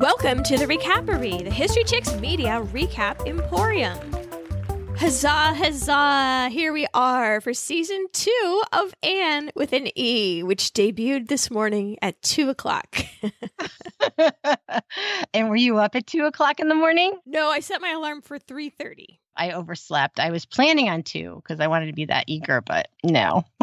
Welcome to the Recapery, the History Chicks Media Recap Emporium. Huzzah, huzzah! Here we are for season two of Anne with an E, which debuted this morning at two o'clock. and were you up at two o'clock in the morning? no, I set my alarm for three thirty. I overslept. I was planning on two because I wanted to be that eager, but no.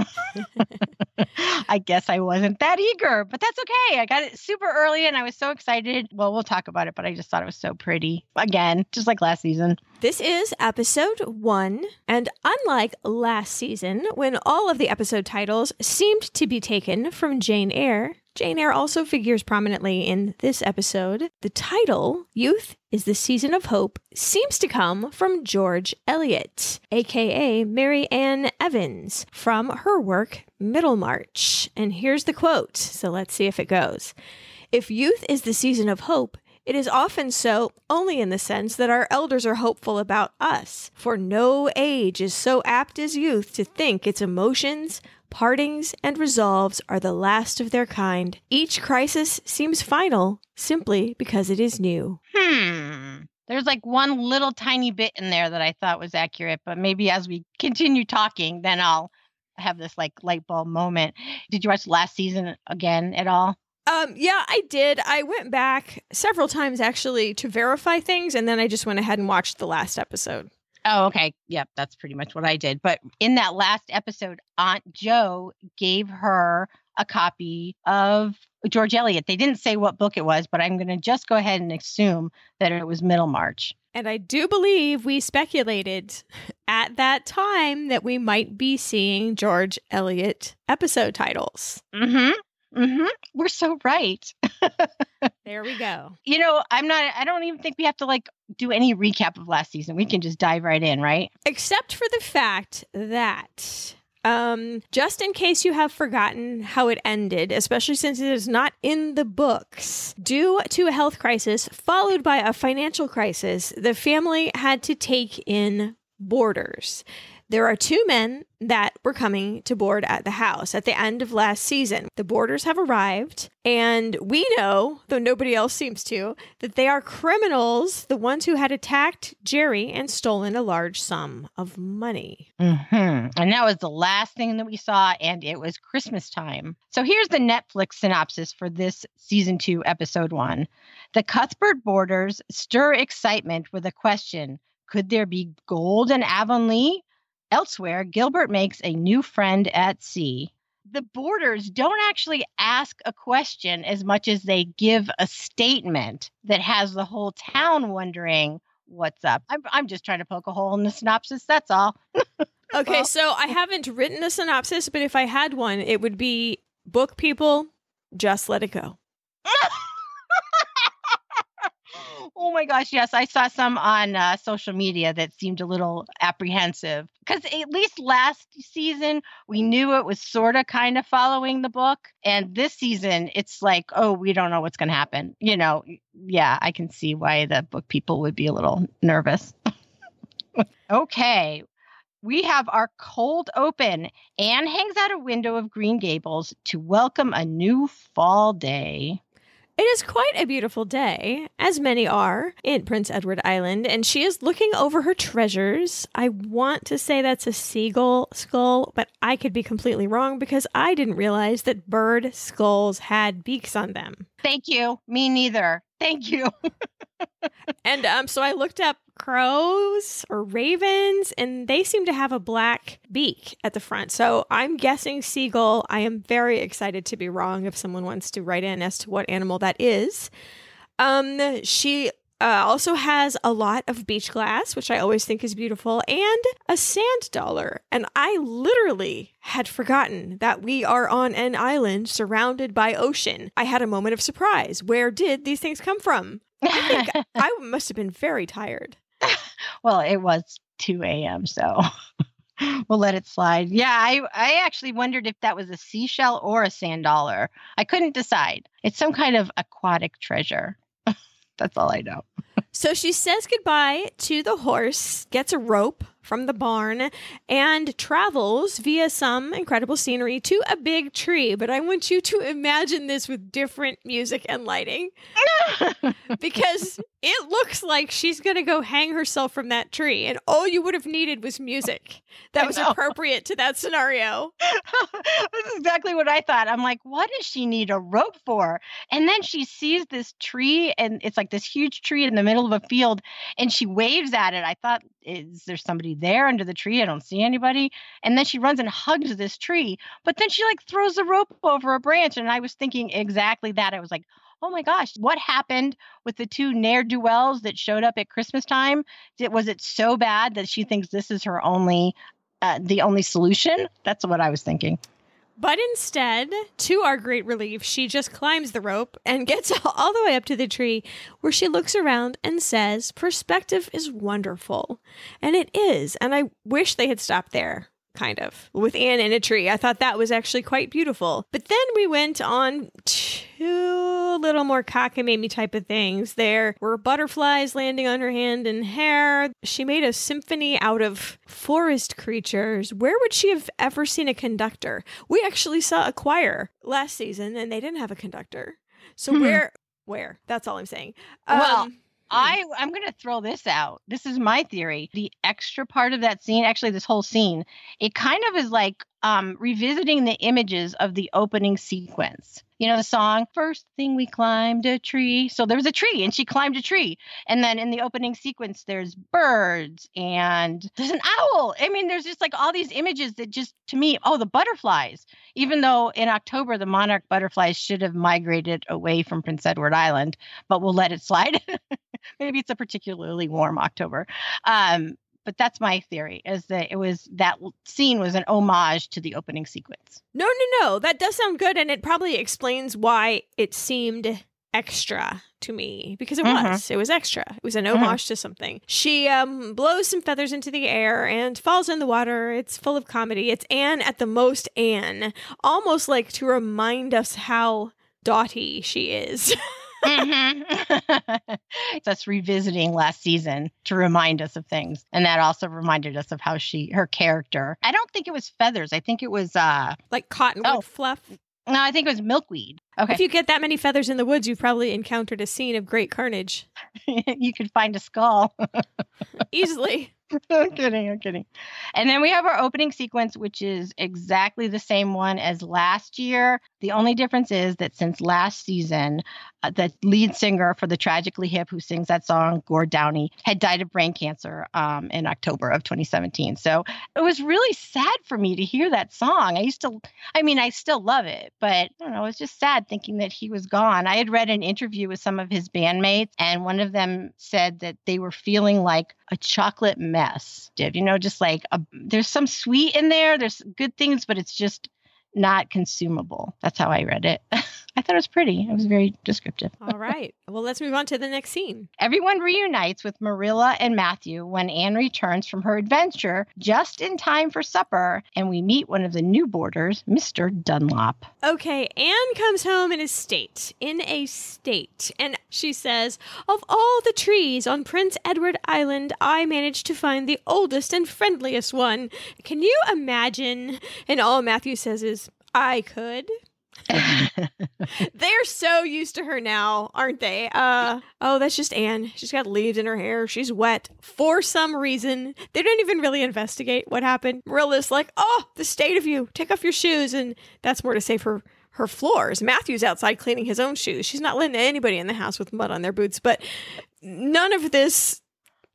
I guess I wasn't that eager, but that's okay. I got it super early and I was so excited. Well, we'll talk about it, but I just thought it was so pretty. Again, just like last season. This is episode one, and unlike last season, when all of the episode titles seemed to be taken from Jane Eyre, Jane Eyre also figures prominently in this episode. The title, Youth is the Season of Hope, seems to come from George Eliot, aka Mary Ann Evans, from her work Middlemarch. And here's the quote, so let's see if it goes. If youth is the season of hope, it is often so only in the sense that our elders are hopeful about us. For no age is so apt as youth to think its emotions, partings, and resolves are the last of their kind. Each crisis seems final simply because it is new. Hmm. There's like one little tiny bit in there that I thought was accurate, but maybe as we continue talking, then I'll have this like light bulb moment. Did you watch last season again at all? Um, yeah, I did. I went back several times actually to verify things, and then I just went ahead and watched the last episode. Oh, okay. Yep, that's pretty much what I did. But in that last episode, Aunt Joe gave her a copy of George Eliot. They didn't say what book it was, but I'm going to just go ahead and assume that it was Middlemarch. And I do believe we speculated at that time that we might be seeing George Eliot episode titles. Mm-hmm. Mm-hmm. We're so right. There we go. you know, I'm not I don't even think we have to like do any recap of last season. We can just dive right in, right? Except for the fact that, um, just in case you have forgotten how it ended, especially since it is not in the books, due to a health crisis followed by a financial crisis, the family had to take in boarders. There are two men that were coming to board at the house at the end of last season. The boarders have arrived, and we know, though nobody else seems to, that they are criminals, the ones who had attacked Jerry and stolen a large sum of money. Mm-hmm. And that was the last thing that we saw, and it was Christmas time. So here's the Netflix synopsis for this season two, episode one. The Cuthbert boarders stir excitement with a question Could there be gold in Avonlea? Elsewhere, Gilbert makes a new friend at sea. The boarders don't actually ask a question as much as they give a statement that has the whole town wondering what's up. I'm, I'm just trying to poke a hole in the synopsis. That's all. Okay, Well- so I haven't written a synopsis, but if I had one, it would be book people, just let it go. oh my gosh, yes, I saw some on uh, social media that seemed a little apprehensive because at least last season we knew it was sort of kind of following the book, and this season it's like, oh, we don't know what's going to happen. You know, yeah, I can see why the book people would be a little nervous. okay. We have our cold open. Anne hangs out a window of Green Gables to welcome a new fall day. It is quite a beautiful day, as many are in Prince Edward Island, and she is looking over her treasures. I want to say that's a seagull skull, but I could be completely wrong because I didn't realize that bird skulls had beaks on them. Thank you. Me neither. Thank you. And um, so I looked up crows or ravens, and they seem to have a black beak at the front. So I'm guessing seagull. I am very excited to be wrong if someone wants to write in as to what animal that is. Um, she uh, also has a lot of beach glass, which I always think is beautiful, and a sand dollar. And I literally had forgotten that we are on an island surrounded by ocean. I had a moment of surprise. Where did these things come from? I think I must have been very tired. well, it was 2 a.m., so we'll let it slide. Yeah, I, I actually wondered if that was a seashell or a sand dollar. I couldn't decide. It's some kind of aquatic treasure. That's all I know. So she says goodbye to the horse, gets a rope from the barn and travels via some incredible scenery to a big tree. But I want you to imagine this with different music and lighting because it looks like she's going to go hang herself from that tree. And all you would have needed was music that was appropriate to that scenario. That's exactly what I thought. I'm like, what does she need a rope for? And then she sees this tree, and it's like this huge tree in the middle of a field, and she waves at it. I thought, is there somebody there under the tree? I don't see anybody. And then she runs and hugs this tree, but then she like throws the rope over a branch. And I was thinking exactly that. I was like, oh my gosh, what happened with the two ne'er do wells that showed up at Christmas time? Did, was it so bad that she thinks this is her only, uh, the only solution? That's what I was thinking. But instead, to our great relief, she just climbs the rope and gets all the way up to the tree where she looks around and says, Perspective is wonderful. And it is. And I wish they had stopped there kind of, with Anne in a tree. I thought that was actually quite beautiful. But then we went on two little more cockamamie type of things. There were butterflies landing on her hand and hair. She made a symphony out of forest creatures. Where would she have ever seen a conductor? We actually saw a choir last season and they didn't have a conductor. So mm-hmm. where where? That's all I'm saying. Well, um, I I'm going to throw this out. This is my theory. The extra part of that scene, actually this whole scene, it kind of is like um revisiting the images of the opening sequence. You know the song first thing we climbed a tree. So there was a tree and she climbed a tree. And then in the opening sequence there's birds and there's an owl. I mean there's just like all these images that just to me oh the butterflies. Even though in october the monarch butterflies should have migrated away from prince edward island but we'll let it slide maybe it's a particularly warm october um, but that's my theory is that it was that scene was an homage to the opening sequence. No, no, no. That does sound good and it probably explains why it seemed extra to me because it mm-hmm. was it was extra it was an mm-hmm. homage mm-hmm. to something she um blows some feathers into the air and falls in the water it's full of comedy it's anne at the most anne almost like to remind us how dotty she is mm-hmm. That's revisiting last season to remind us of things. And that also reminded us of how she, her character. I don't think it was feathers. I think it was uh like cottonwood oh, fluff. No, I think it was milkweed. Okay. If you get that many feathers in the woods, you've probably encountered a scene of great carnage. you could find a skull easily. I'm kidding. I'm kidding. And then we have our opening sequence, which is exactly the same one as last year. The only difference is that since last season, uh, the lead singer for the Tragically Hip, who sings that song, Gord Downie, had died of brain cancer um, in October of 2017. So it was really sad for me to hear that song. I used to, I mean, I still love it, but I don't know, it was just sad thinking that he was gone. I had read an interview with some of his bandmates, and one of them said that they were feeling like a chocolate mess. Did you know, just like a, there's some sweet in there, there's good things, but it's just not consumable. That's how I read it. I thought it was pretty. It was very descriptive. All right. Well, let's move on to the next scene. Everyone reunites with Marilla and Matthew when Anne returns from her adventure just in time for supper, and we meet one of the new boarders, Mr. Dunlop. Okay, Anne comes home in a state, in a state, and she says, Of all the trees on Prince Edward Island, I managed to find the oldest and friendliest one. Can you imagine? And all Matthew says is, I could. They're so used to her now, aren't they? Uh oh, that's just Anne. She's got leaves in her hair. She's wet for some reason. They don't even really investigate what happened. Marilla's like, "Oh, the state of you. Take off your shoes." And that's more to save her her floors. Matthew's outside cleaning his own shoes. She's not letting anybody in the house with mud on their boots, but none of this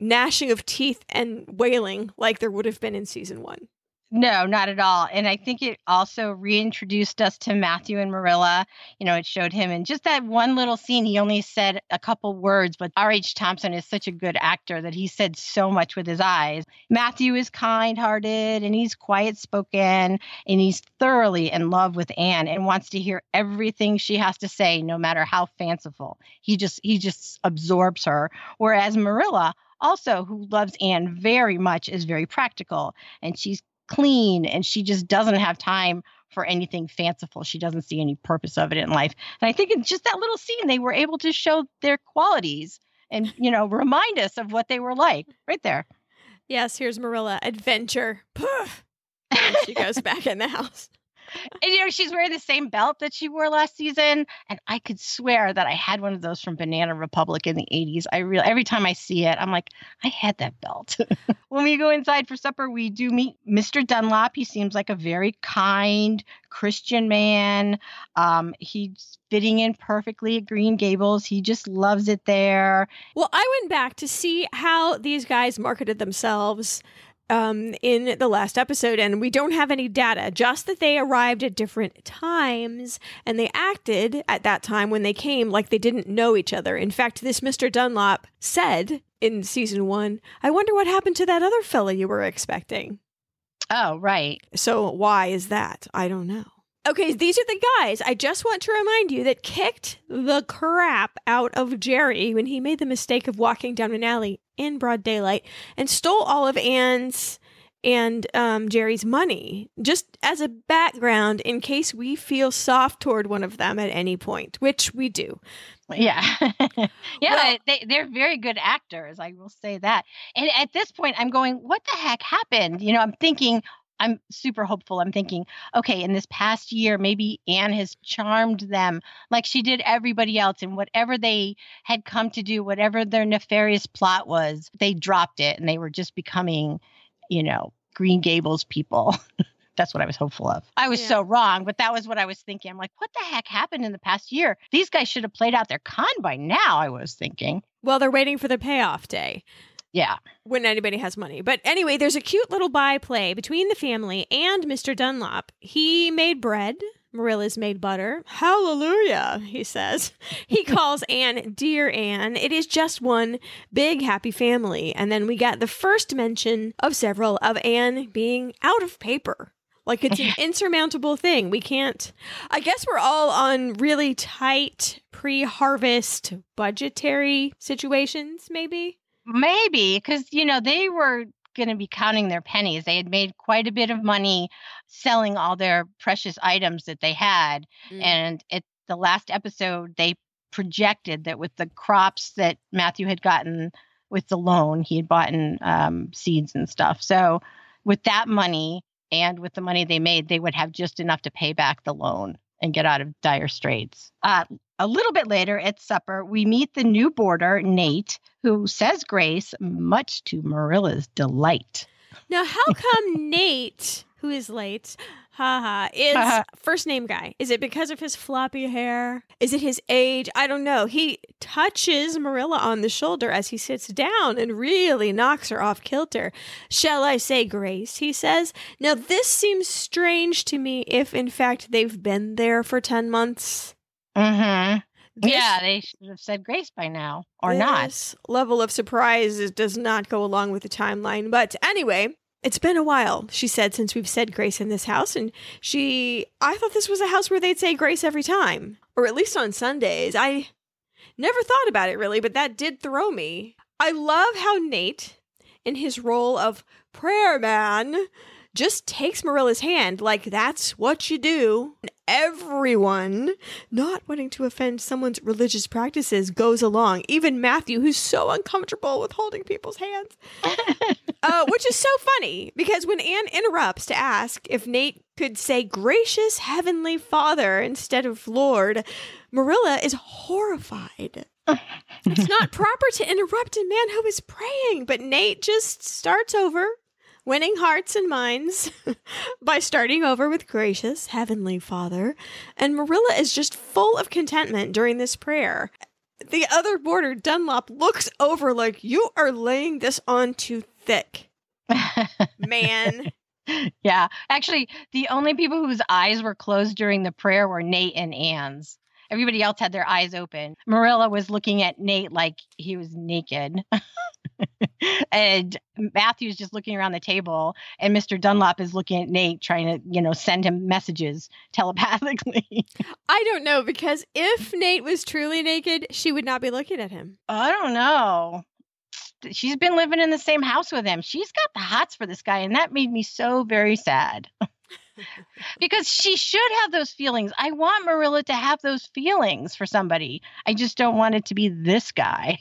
gnashing of teeth and wailing like there would have been in season 1. No, not at all. And I think it also reintroduced us to Matthew and Marilla. You know, it showed him in just that one little scene. He only said a couple words, but R.H. Thompson is such a good actor that he said so much with his eyes. Matthew is kind hearted and he's quiet spoken and he's thoroughly in love with Anne and wants to hear everything she has to say, no matter how fanciful. He just he just absorbs her. Whereas Marilla also who loves Anne very much is very practical and she's clean and she just doesn't have time for anything fanciful. She doesn't see any purpose of it in life. And I think in just that little scene, they were able to show their qualities and, you know, remind us of what they were like right there. Yes, here's Marilla. Adventure. and she goes back in the house. And you know, she's wearing the same belt that she wore last season. And I could swear that I had one of those from Banana Republic in the 80s. I really every time I see it, I'm like, I had that belt. when we go inside for supper, we do meet Mr. Dunlop. He seems like a very kind Christian man. Um, he's fitting in perfectly at Green Gables. He just loves it there. Well, I went back to see how these guys marketed themselves um, in the last episode, and we don't have any data, just that they arrived at different times and they acted at that time when they came like they didn't know each other. In fact, this Mr. Dunlop said in season one, I wonder what happened to that other fella you were expecting. Oh, right. So, why is that? I don't know. Okay, these are the guys. I just want to remind you that kicked the crap out of Jerry when he made the mistake of walking down an alley in broad daylight and stole all of Anne's and um, Jerry's money, just as a background in case we feel soft toward one of them at any point, which we do. Yeah. yeah, well, they, they're very good actors. I will say that. And at this point, I'm going, what the heck happened? You know, I'm thinking, I'm super hopeful. I'm thinking, okay, in this past year, maybe Anne has charmed them like she did everybody else. And whatever they had come to do, whatever their nefarious plot was, they dropped it and they were just becoming, you know, Green Gables people. That's what I was hopeful of. I was yeah. so wrong, but that was what I was thinking. I'm like, what the heck happened in the past year? These guys should have played out their con by now, I was thinking. Well, they're waiting for the payoff day. Yeah. When anybody has money. But anyway, there's a cute little byplay between the family and Mr. Dunlop. He made bread. Marilla's made butter. Hallelujah, he says. He calls Anne Dear Anne. It is just one big happy family. And then we got the first mention of several of Anne being out of paper. Like it's an insurmountable thing. We can't. I guess we're all on really tight pre harvest budgetary situations, maybe. Maybe because, you know, they were going to be counting their pennies. They had made quite a bit of money selling all their precious items that they had. Mm. And at the last episode, they projected that with the crops that Matthew had gotten with the loan, he had bought in um, seeds and stuff. So with that money and with the money they made, they would have just enough to pay back the loan and get out of dire straits. Uh, a little bit later at supper, we meet the new boarder, Nate, who says grace, much to Marilla's delight. Now, how come Nate, who is late, haha, is first name guy? Is it because of his floppy hair? Is it his age? I don't know. He touches Marilla on the shoulder as he sits down and really knocks her off kilter. Shall I say grace? He says. Now, this seems strange to me if, in fact, they've been there for 10 months. Mm-hmm. This, yeah, they should have said grace by now, or not. Level of surprise does not go along with the timeline. But anyway, it's been a while, she said, since we've said grace in this house. And she, I thought this was a house where they'd say grace every time, or at least on Sundays. I never thought about it really, but that did throw me. I love how Nate, in his role of prayer man, just takes Marilla's hand like that's what you do. And Everyone, not wanting to offend someone's religious practices, goes along. Even Matthew, who's so uncomfortable with holding people's hands. uh, which is so funny because when Anne interrupts to ask if Nate could say gracious heavenly father instead of Lord, Marilla is horrified. it's not proper to interrupt a man who is praying, but Nate just starts over winning hearts and minds by starting over with gracious Heavenly Father. And Marilla is just full of contentment during this prayer. The other boarder, Dunlop, looks over like, You are laying this on too thick. Man. Yeah. Actually, the only people whose eyes were closed during the prayer were Nate and Anne's. Everybody else had their eyes open. Marilla was looking at Nate like he was naked. and Matthew's just looking around the table, and Mr. Dunlop is looking at Nate, trying to, you know, send him messages telepathically. I don't know because if Nate was truly naked, she would not be looking at him. I don't know. She's been living in the same house with him. She's got the hots for this guy, and that made me so very sad. because she should have those feelings. I want Marilla to have those feelings for somebody. I just don't want it to be this guy.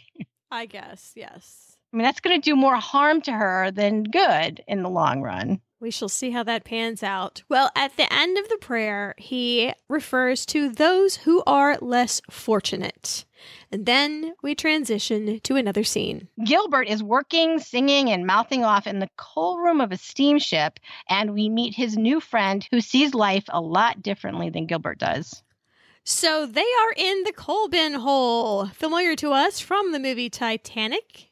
I guess, yes. I mean, that's going to do more harm to her than good in the long run. We shall see how that pans out. Well, at the end of the prayer, he refers to those who are less fortunate. And then we transition to another scene. Gilbert is working, singing, and mouthing off in the coal room of a steamship, and we meet his new friend who sees life a lot differently than Gilbert does. So they are in the coal bin hole, familiar to us from the movie Titanic,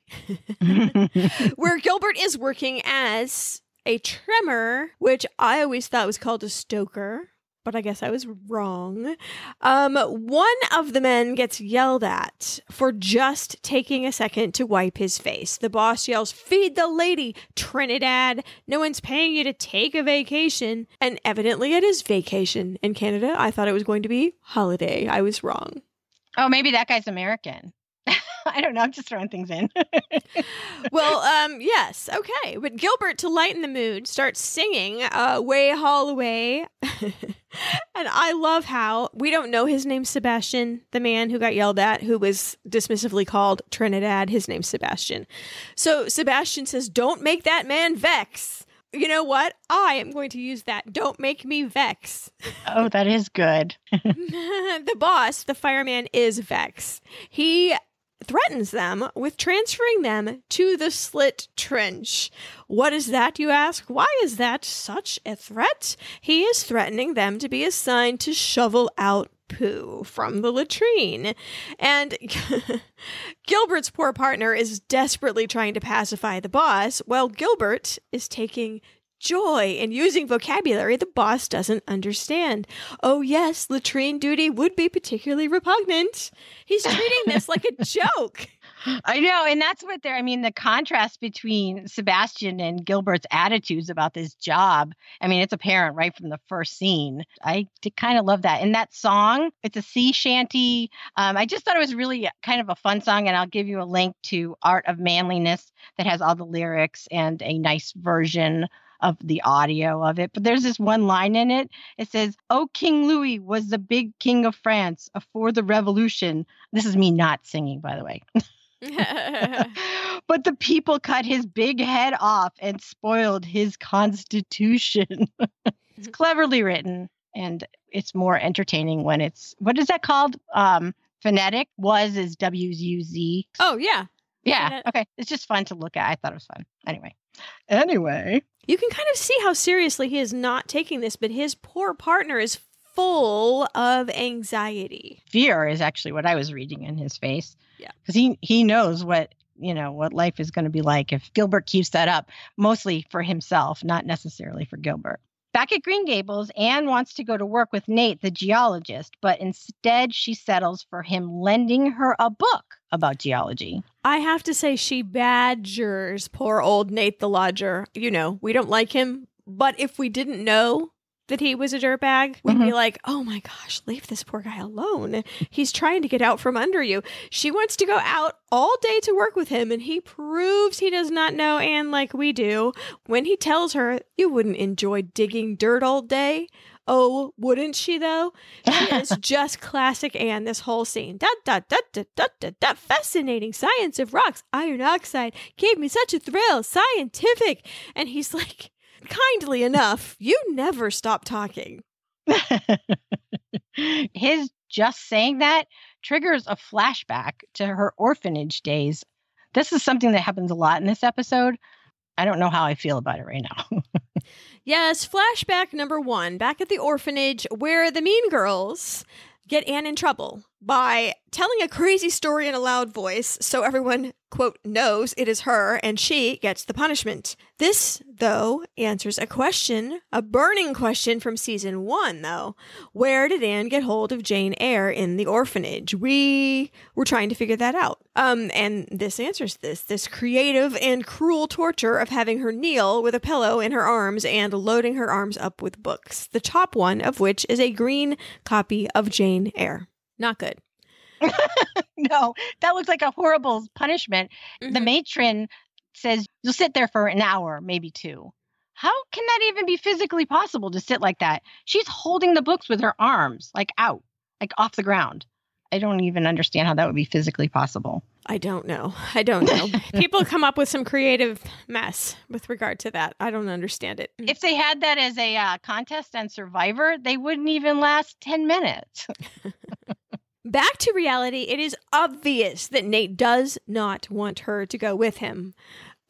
where Gilbert is working as a trimmer, which I always thought was called a stoker, but I guess I was wrong. Um, one of the men gets yelled at for just taking a second to wipe his face. The boss yells, Feed the lady, Trinidad. No one's paying you to take a vacation. And evidently it is vacation in Canada. I thought it was going to be holiday. I was wrong. Oh, maybe that guy's American. I don't know. I'm just throwing things in. well, um, yes, okay. But Gilbert, to lighten the mood, starts singing uh, "Way Haul Away," and I love how we don't know his name. Sebastian, the man who got yelled at, who was dismissively called Trinidad, his name's Sebastian. So Sebastian says, "Don't make that man vex." you know what? I am going to use that. Don't make me vex. Oh, that is good. the boss, the fireman, is Vex. He threatens them with transferring them to the slit trench. What is that, you ask? Why is that such a threat? He is threatening them to be assigned to shovel out poo from the latrine. And Gilbert's poor partner is desperately trying to pacify the boss, while Gilbert is taking joy in using vocabulary the boss doesn't understand. Oh, yes, latrine duty would be particularly repugnant. He's treating this like a joke. I know. And that's what they're, I mean, the contrast between Sebastian and Gilbert's attitudes about this job. I mean, it's apparent right from the first scene. I did kind of love that. And that song, it's a sea shanty. Um, I just thought it was really kind of a fun song. And I'll give you a link to Art of Manliness that has all the lyrics and a nice version of the audio of it. But there's this one line in it. It says, Oh, King Louis was the big king of France afore the revolution. This is me not singing, by the way. but the people cut his big head off and spoiled his constitution. it's cleverly written and it's more entertaining when it's what is that called? Um, phonetic was is W U Z. Oh yeah. Yeah. Okay. It's just fun to look at. I thought it was fun. Anyway. Anyway. You can kind of see how seriously he is not taking this, but his poor partner is full of anxiety. Fear is actually what I was reading in his face. Yeah. Because he he knows what you know what life is going to be like if Gilbert keeps that up, mostly for himself, not necessarily for Gilbert. Back at Green Gables, Anne wants to go to work with Nate, the geologist, but instead she settles for him lending her a book about geology. I have to say, she badgers poor old Nate the lodger. You know, we don't like him, but if we didn't know that he was a dirtbag, we'd mm-hmm. be like, oh my gosh, leave this poor guy alone. He's trying to get out from under you. She wants to go out all day to work with him, and he proves he does not know Anne like we do when he tells her, You wouldn't enjoy digging dirt all day. Oh, wouldn't she though? She is just classic Anne this whole scene. Da da da da da da da fascinating science of rocks. Iron oxide gave me such a thrill. Scientific. And he's like, kindly enough, you never stop talking. His just saying that triggers a flashback to her orphanage days. This is something that happens a lot in this episode. I don't know how I feel about it right now. yes, flashback number one back at the orphanage where the mean girls get Anne in trouble by telling a crazy story in a loud voice so everyone, quote, knows it is her and she gets the punishment. This, though, answers a question, a burning question from season one, though. Where did Anne get hold of Jane Eyre in the orphanage? We were trying to figure that out. Um, and this answers this this creative and cruel torture of having her kneel with a pillow in her arms and loading her arms up with books, the top one of which is a green copy of Jane Eyre. Not good. no, that looks like a horrible punishment. Mm-hmm. The matron says you'll sit there for an hour, maybe two. How can that even be physically possible to sit like that? She's holding the books with her arms like out, like off the ground. I don't even understand how that would be physically possible. I don't know. I don't know. People come up with some creative mess with regard to that. I don't understand it. If they had that as a uh, contest on Survivor, they wouldn't even last 10 minutes. Back to reality, it is obvious that Nate does not want her to go with him.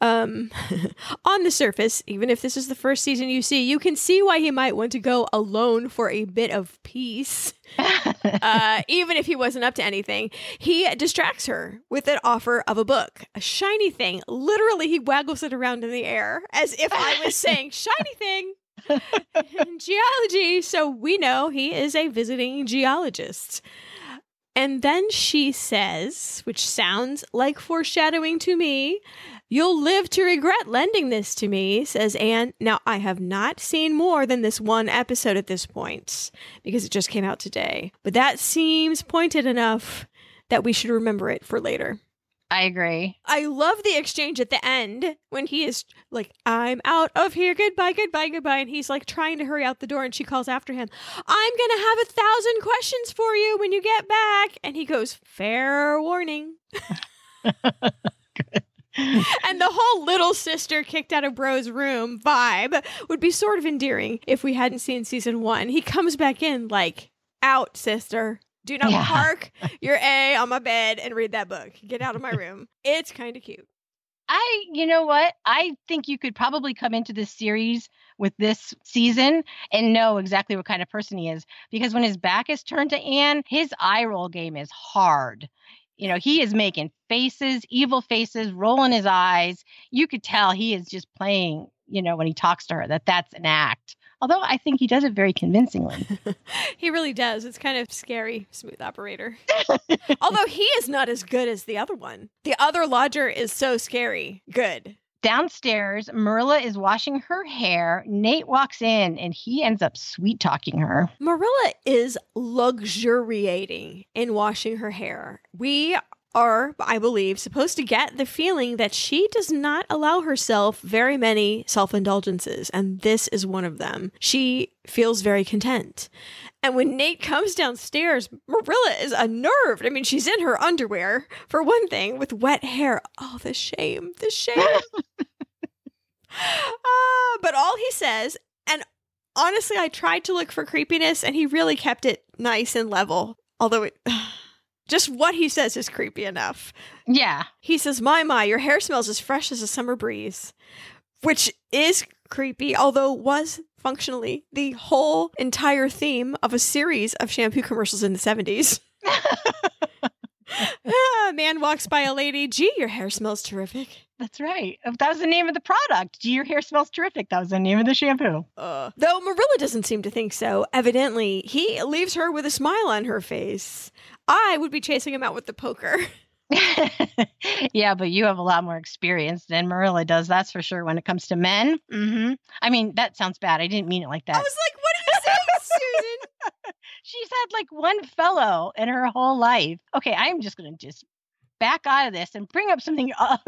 Um, on the surface, even if this is the first season you see, you can see why he might want to go alone for a bit of peace. uh, even if he wasn't up to anything, he distracts her with an offer of a book, a shiny thing. Literally, he waggles it around in the air as if I was saying, shiny thing. geology. So we know he is a visiting geologist. And then she says, which sounds like foreshadowing to me, You'll live to regret lending this to me, says Anne. Now, I have not seen more than this one episode at this point because it just came out today, but that seems pointed enough that we should remember it for later. I agree. I love the exchange at the end when he is like, I'm out of here. Goodbye, goodbye, goodbye. And he's like trying to hurry out the door and she calls after him, I'm going to have a thousand questions for you when you get back. And he goes, Fair warning. and the whole little sister kicked out of bro's room vibe would be sort of endearing if we hadn't seen season one. He comes back in like, out, sister. Do not yeah. park your A on my bed and read that book. Get out of my room. It's kind of cute. I, you know what? I think you could probably come into this series with this season and know exactly what kind of person he is because when his back is turned to Anne, his eye roll game is hard you know, he is making faces, evil faces, rolling his eyes. You could tell he is just playing, you know, when he talks to her, that that's an act. Although I think he does it very convincingly. he really does. It's kind of scary, smooth operator. Although he is not as good as the other one. The other lodger is so scary. Good. Downstairs, Marilla is washing her hair. Nate walks in and he ends up sweet talking her. Marilla is luxuriating in washing her hair. We are, I believe, supposed to get the feeling that she does not allow herself very many self indulgences, and this is one of them. She feels very content. And when Nate comes downstairs, Marilla is unnerved. I mean, she's in her underwear, for one thing, with wet hair. Oh, the shame, the shame. uh, but all he says, and honestly, I tried to look for creepiness, and he really kept it nice and level. Although it. Just what he says is creepy enough. Yeah. He says, My, my, your hair smells as fresh as a summer breeze, which is creepy, although was functionally the whole entire theme of a series of shampoo commercials in the 70s. ah, man walks by a lady. Gee, your hair smells terrific. That's right. That was the name of the product. Gee, your hair smells terrific. That was the name of the shampoo. Uh, though Marilla doesn't seem to think so. Evidently, he leaves her with a smile on her face. I would be chasing him out with the poker. yeah, but you have a lot more experience than Marilla does. That's for sure. When it comes to men, mm-hmm. I mean that sounds bad. I didn't mean it like that. I was like, "What are you saying, Susan?" She's had like one fellow in her whole life. Okay, I'm just gonna just back out of this and bring up something a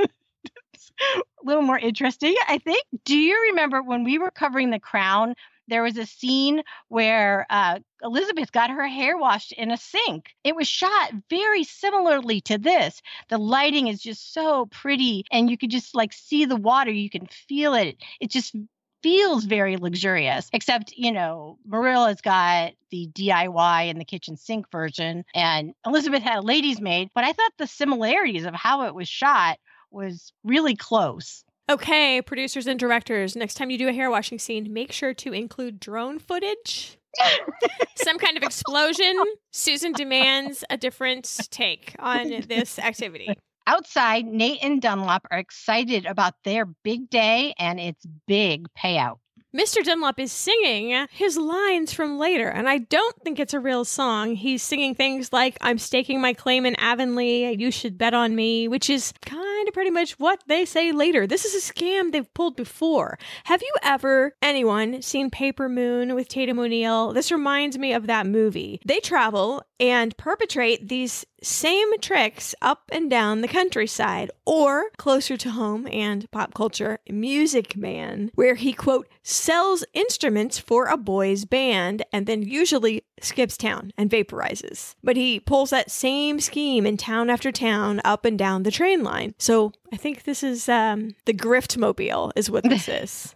little more interesting. I think. Do you remember when we were covering The Crown? There was a scene where uh, Elizabeth got her hair washed in a sink. It was shot very similarly to this. The lighting is just so pretty, and you could just like see the water. You can feel it. It just feels very luxurious, except, you know, Marilla's got the DIY in the kitchen sink version, and Elizabeth had a lady's maid. But I thought the similarities of how it was shot was really close. Okay, producers and directors, next time you do a hair washing scene, make sure to include drone footage. Some kind of explosion. Susan demands a different take on this activity. Outside, Nate and Dunlop are excited about their big day and its big payout. Mr. Dunlop is singing his lines from later, and I don't think it's a real song. He's singing things like, I'm staking my claim in Avonlea, you should bet on me, which is kind kind of pretty much what they say later. This is a scam they've pulled before. Have you ever, anyone, seen Paper Moon with Tatum O'Neal? This reminds me of that movie. They travel and perpetrate these same tricks up and down the countryside, or closer to home and pop culture, Music Man, where he, quote, sells instruments for a boys' band and then usually skips town and vaporizes. But he pulls that same scheme in town after town up and down the train line. So I think this is um, the grift mobile, is what this is.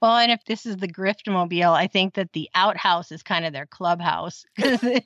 Well, and if this is the grift mobile, I think that the outhouse is kind of their clubhouse. it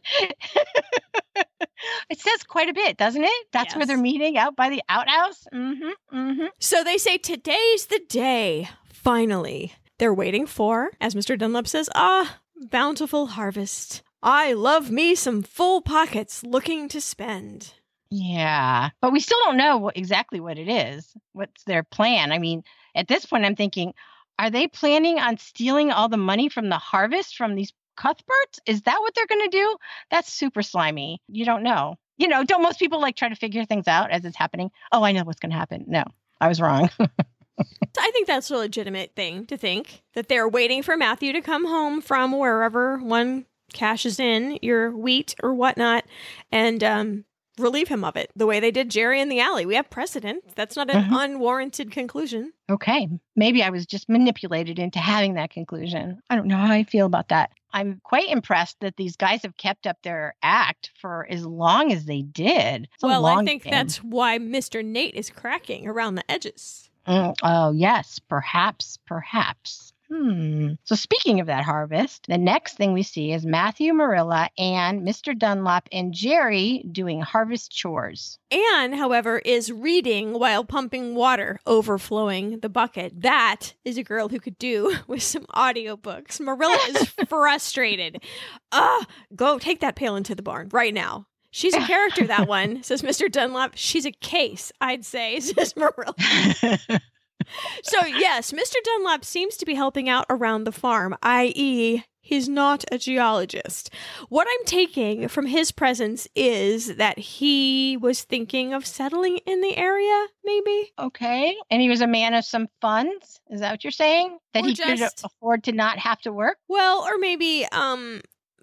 says quite a bit, doesn't it? That's where they're meeting out by the outhouse. Mm-hmm. Mm-hmm. So they say today's the day. Finally, they're waiting for, as Mr. Dunlop says, ah, bountiful harvest. I love me some full pockets looking to spend. Yeah, but we still don't know what, exactly what it is. What's their plan? I mean, at this point, I'm thinking, are they planning on stealing all the money from the harvest from these Cuthberts? Is that what they're going to do? That's super slimy. You don't know. You know, don't most people like try to figure things out as it's happening? Oh, I know what's going to happen. No, I was wrong. I think that's a legitimate thing to think that they're waiting for Matthew to come home from wherever one cashes in your wheat or whatnot and um, relieve him of it the way they did Jerry in the alley. We have precedent. That's not an Mhm. unwarranted conclusion. okay, maybe I was just manipulated into having that conclusion. I don't know how I feel about that. I'm quite impressed that these guys have kept up their act for as long as they did. It's well, I think game. that's why Mr. Nate is cracking around the edges. Mm, oh, yes, perhaps, perhaps. Hmm. So, speaking of that harvest, the next thing we see is Matthew Marilla and Mr. Dunlop and Jerry doing harvest chores. Anne, however, is reading while pumping water, overflowing the bucket. That is a girl who could do with some audiobooks. Marilla is frustrated. Ah, go take that pail into the barn right now. She's a character, that one, says Mr. Dunlop. She's a case, I'd say, says Marilla. So, yes, Mr. Dunlop seems to be helping out around the farm, i.e., he's not a geologist. What I'm taking from his presence is that he was thinking of settling in the area, maybe? okay. And he was a man of some funds. Is that what you're saying? That Or he could afford to not have to work? Well, or maybe um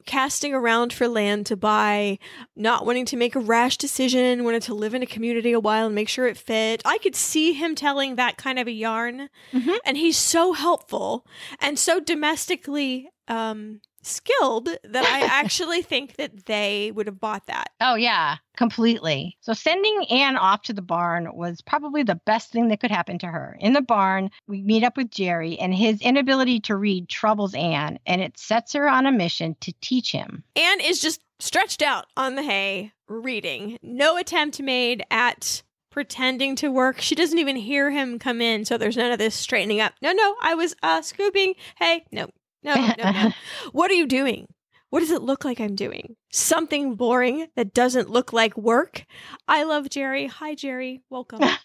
casting around for land to buy, not wanting to make a rash decision, wanted to live in a community a while and make sure it fit. I could see him telling that kind of a yarn. Mhm. And he's so helpful and so domestically um skilled that I actually think that they would have bought that. Oh, yeah, completely. So sending Anne off to the barn was probably the best thing that could happen to her. In the barn, we meet up with Jerry, and his inability to read troubles Anne, and it sets her on a mission to teach him. Anne is just stretched out on the hay reading. No attempt made at pretending to work. She doesn't even hear him come in, so there's none of this straightening up. No, no, I was uh scooping. Hey, no. No, no, no. what are you doing? What does it look like I'm doing? Something boring that doesn't look like work. I love Jerry. Hi Jerry. Welcome. I.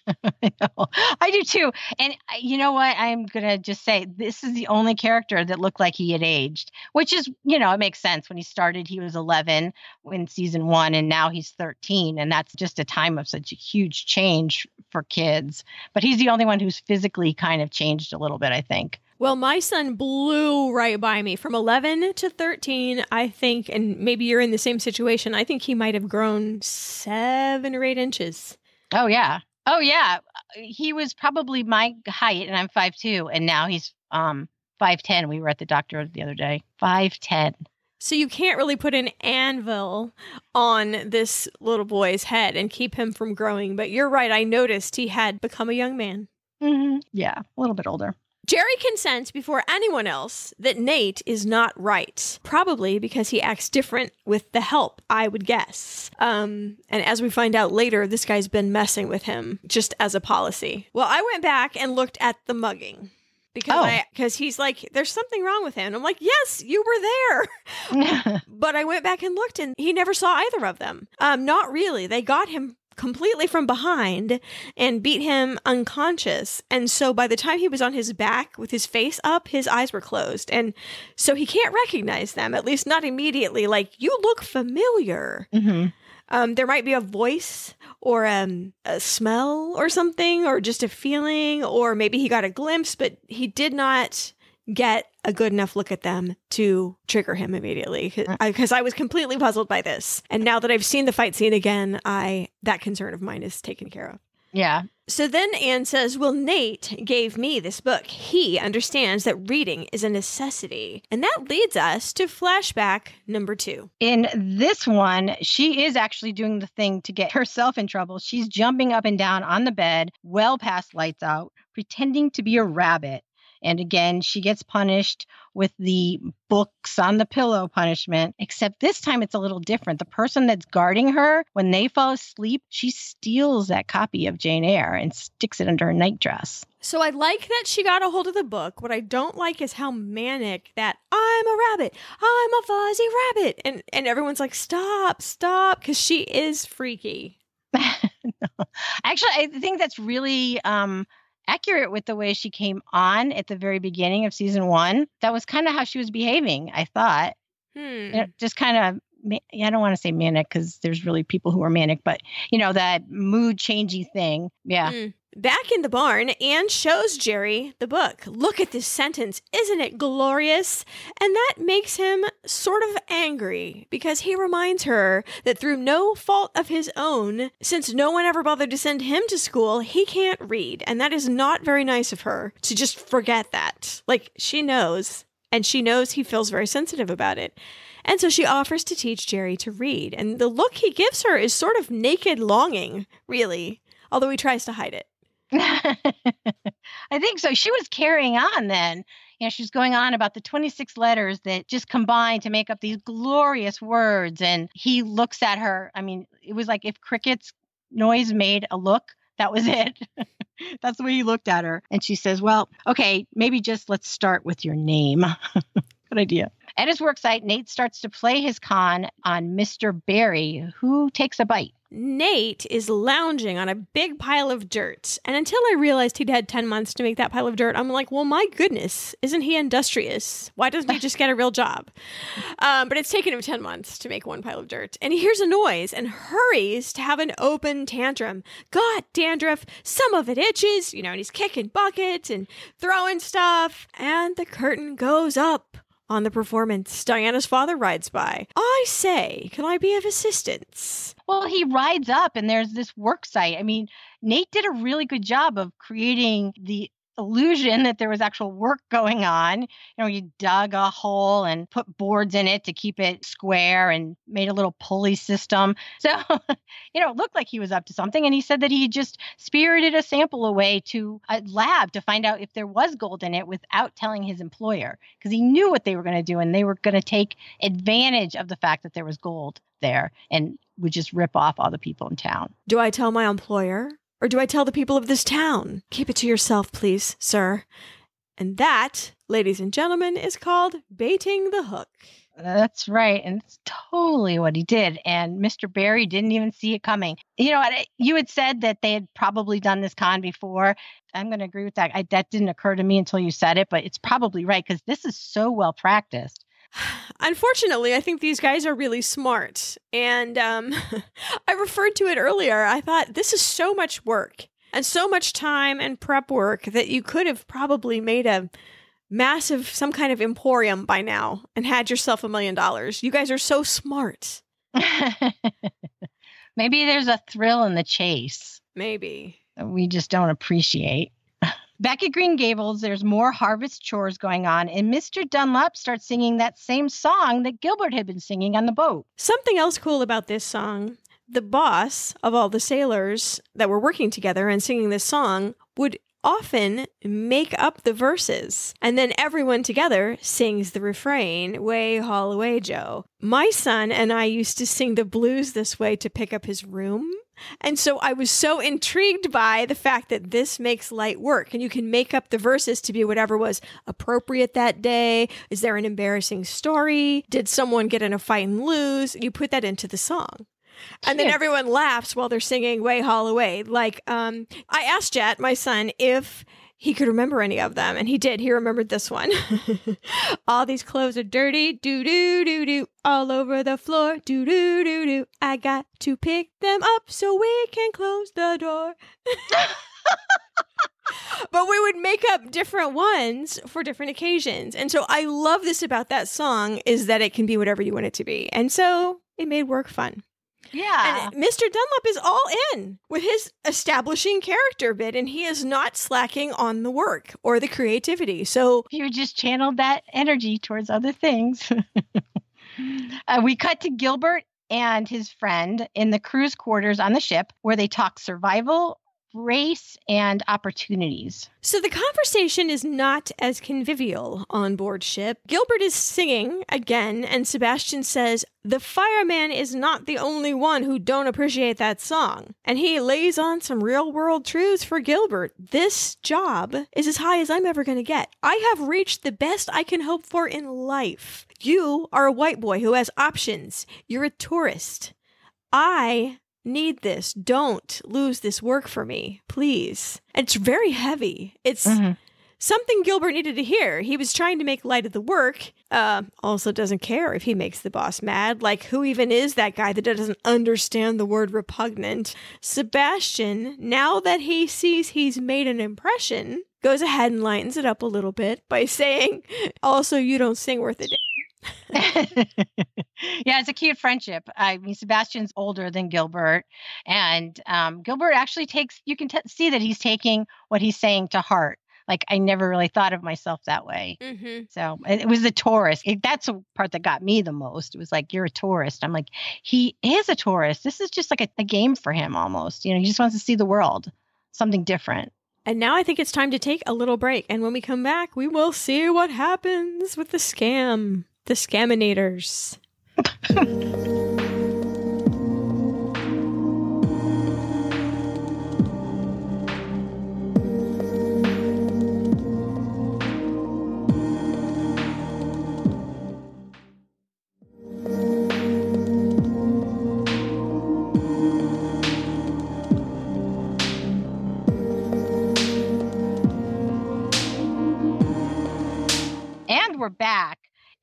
I do too. And you know what? I'm going to just say this is the only character that looked like he had aged, which is, you know, it makes sense. When he started, he was 11 in season one, and now he's 13. And that's just a time of such a huge change for kids. But he's the only one who's physically kind of changed a little bit, I think. Well, my son blew right by me from 11 to 13, I think, and maybe you're in the same situation. I think he might have grown seven or eight inches. Oh, yeah. Oh, yeah. He was probably my height, and I'm 5'2, and now he's um 5'10. We were at the doctor the other day. 5'10. So you can't really put an anvil on this little boy's head and keep him from growing. But you're right. I noticed he had become a young man. hmm Yeah, a little bit older. Jerry consents before anyone else that Nate is not right, probably because he acts different with the help, I would guess. Um, and as we find out later, this guy's been messing with him just as a policy. Well, I went back and looked at the mugging. Because Oh. I because he's like, there's something wrong with him. I'm like, yes, you were there. But I went back and looked and he never saw either of them. Um, not really. They got him completely from behind and beat him unconscious. And so by the time he was on his back with his face up, his eyes were closed. And so he can't recognize them, at least not immediately. Like, you look familiar. hmm Um, there might be a voice or um, a smell or something, or just a feeling, or maybe he got a glimpse, but he did not get a good enough look at them to trigger him immediately because mm. I, I, was completely puzzled by this and now that i've seen the fight scene again i that concern of mine is taken care of yeah so then Anne says, Well, Nate gave me this book. He understands that reading is a necessity. And that leads us to flashback number two. In this one, she is actually doing the thing to get herself in trouble. She's jumping up and down on the bed, well past lights out, pretending to be a rabbit. And again, she gets punished with the books on the pillow punishment, except this time it's a little different. The person that's guarding her, when they fall asleep, she steals that copy of Jane Eyre and sticks it under her nightdress. So I like that she got a hold of the book. What I don't like is how manic that I'm a rabbit, I'm a fuzzy rabbit, and and everyone's like, stop, stop, because she is freaky. no. Actually, I think that's really um, accurate with the way she came on at the very beginning of season one. That was kind of how she was behaving, I thought. Hmm. You know, just kind of I don't want to say manic because there's really people who are manic, but you know, that mood changing thing. Yeah. Mm. Back in the barn, Anne shows Jerry the book. Look at this sentence. Isn't it glorious? And that makes him sort of angry because he reminds her that through no fault of his own, since no one ever bothered to send him to school, he can't read. And that is not very nice of her to just forget that. Like, she knows, and she knows he feels very sensitive about it. And so she offers to teach Jerry to read. And the look he gives her is sort of naked longing, really, although he tries to hide it. I think so. She was carrying on then. You know, she's going on about the 26 letters that just combine to make up these glorious words. And he looks at her. I mean, it was like if cricket's noise made a look, that was it. That's the way he looked at her. And she says, Well, okay, maybe just let's start with your name. Good idea. At his worksite, Nate starts to play his con on Mr. Barry, who takes a bite. Nate is lounging on a big pile of dirt. And until I realized he'd had 10 months to make that pile of dirt, I'm like, well, my goodness, isn't he industrious? Why doesn't he just get a real job? Um, but it's taken him 10 months to make one pile of dirt. And he hears a noise and hurries to have an open tantrum. God, dandruff, some of it itches, you know, and he's kicking buckets and throwing stuff. And the curtain goes up on the performance. Diana's father rides by. I say, can I be of assistance? Well, he rides up and there's this work site. I mean, Nate did a really good job of creating the illusion that there was actual work going on. You know, you dug a hole and put boards in it to keep it square and made a little pulley system. So, you know, it looked like he was up to something. And he said that he just spirited a sample away to a lab to find out if there was gold in it without telling his employer because he knew what they were going to do and they were going to take advantage of the fact that there was gold there and would just rip off all the people in town. Do I tell my employer? Or do I tell the people of this town? Keep it to yourself, please, sir. And that, ladies and gentlemen, is called baiting the hook. That's right. And it's totally what he did. And Mr. Barry didn't even see it coming. You know, eh, you had said that they had probably done this con before. I'm going to agree with that. I, that didn't occur to me until you said it, but it's probably right because this is so well practiced. Unfortunately, I think these guys are really smart. And um, I referred to it earlier. I thought this is so much work and so much time and prep work that you could have probably made a massive, some kind of emporium by now and had yourself a million dollars. You guys are so smart. Maybe there's a thrill in the chase. Maybe. We just don't appreciate. Back at Green Gables, there's more harvest chores going on, and Mr. Dunlop starts singing that same song that Gilbert had been singing on the boat. Something else cool about this song the boss of all the sailors that were working together and singing this song would often make up the verses. And then everyone together sings the refrain, Way Haul Away Joe. My son and I used to sing the blues this way to pick up his room. And so I was so intrigued by the fact that this makes light work and you can make up the verses to be whatever was appropriate that day. Is there an embarrassing story? Did someone get in a fight and lose? You put that into the song. And then everyone laughs while they're singing Way Haul Away. Like, um, I asked Jet, my son, if he could remember any of them. And he did. He remembered this one. all these clothes are dirty. Doo doo doo doo. All over the floor. Doo doo doo doo. I got to pick them up so we can close the door. but we would make up different ones for different occasions. And so I love this about that song is that it can be whatever you want it to be. And so it made work fun. Yeah. And Mr. Dunlop is all in with his establishing character bit, and he is not slacking on the work or the creativity. So you just channeled that energy towards other things. uh, we cut to Gilbert and his friend in the crew's quarters on the ship where they talk survival, race, and opportunities. So the conversation is not as convivial on board ship. Gilbert is singing again, and Sebastian says, The fireman is not the only one who don't appreciate that song. And he lays on some real world truths for Gilbert. This job is as high as I'm ever going to get. I have reached the best I can hope for in life. You are a white boy who has options. You're a tourist. I need this. Don't lose this work for me, please. It's very heavy. It's mm-hmm. something Gilbert needed to hear. He was trying to make light of the work. Uh, also, doesn't care if he makes the boss mad. Like, who even is that guy that doesn't understand the word repugnant? Sebastian, now that he sees he's made an impression, goes ahead and lightens it up a little bit by saying, also, you don't sing worth a damn. yeah, it's a cute friendship. I mean, Sebastian's older than Gilbert, and um, Gilbert actually takes. You can t- see that he's taking what he's saying to heart. Like I never really thought of myself that way. Mm-hmm. So it was the tourist. It, that's the part that got me the most. It was like you're a tourist. I'm like he is a tourist. This is just like a, a game for him almost. You know, he just wants to see the world, something different. And now I think it's time to take a little break. And when we come back, we will see what happens with the scam. The Scaminators.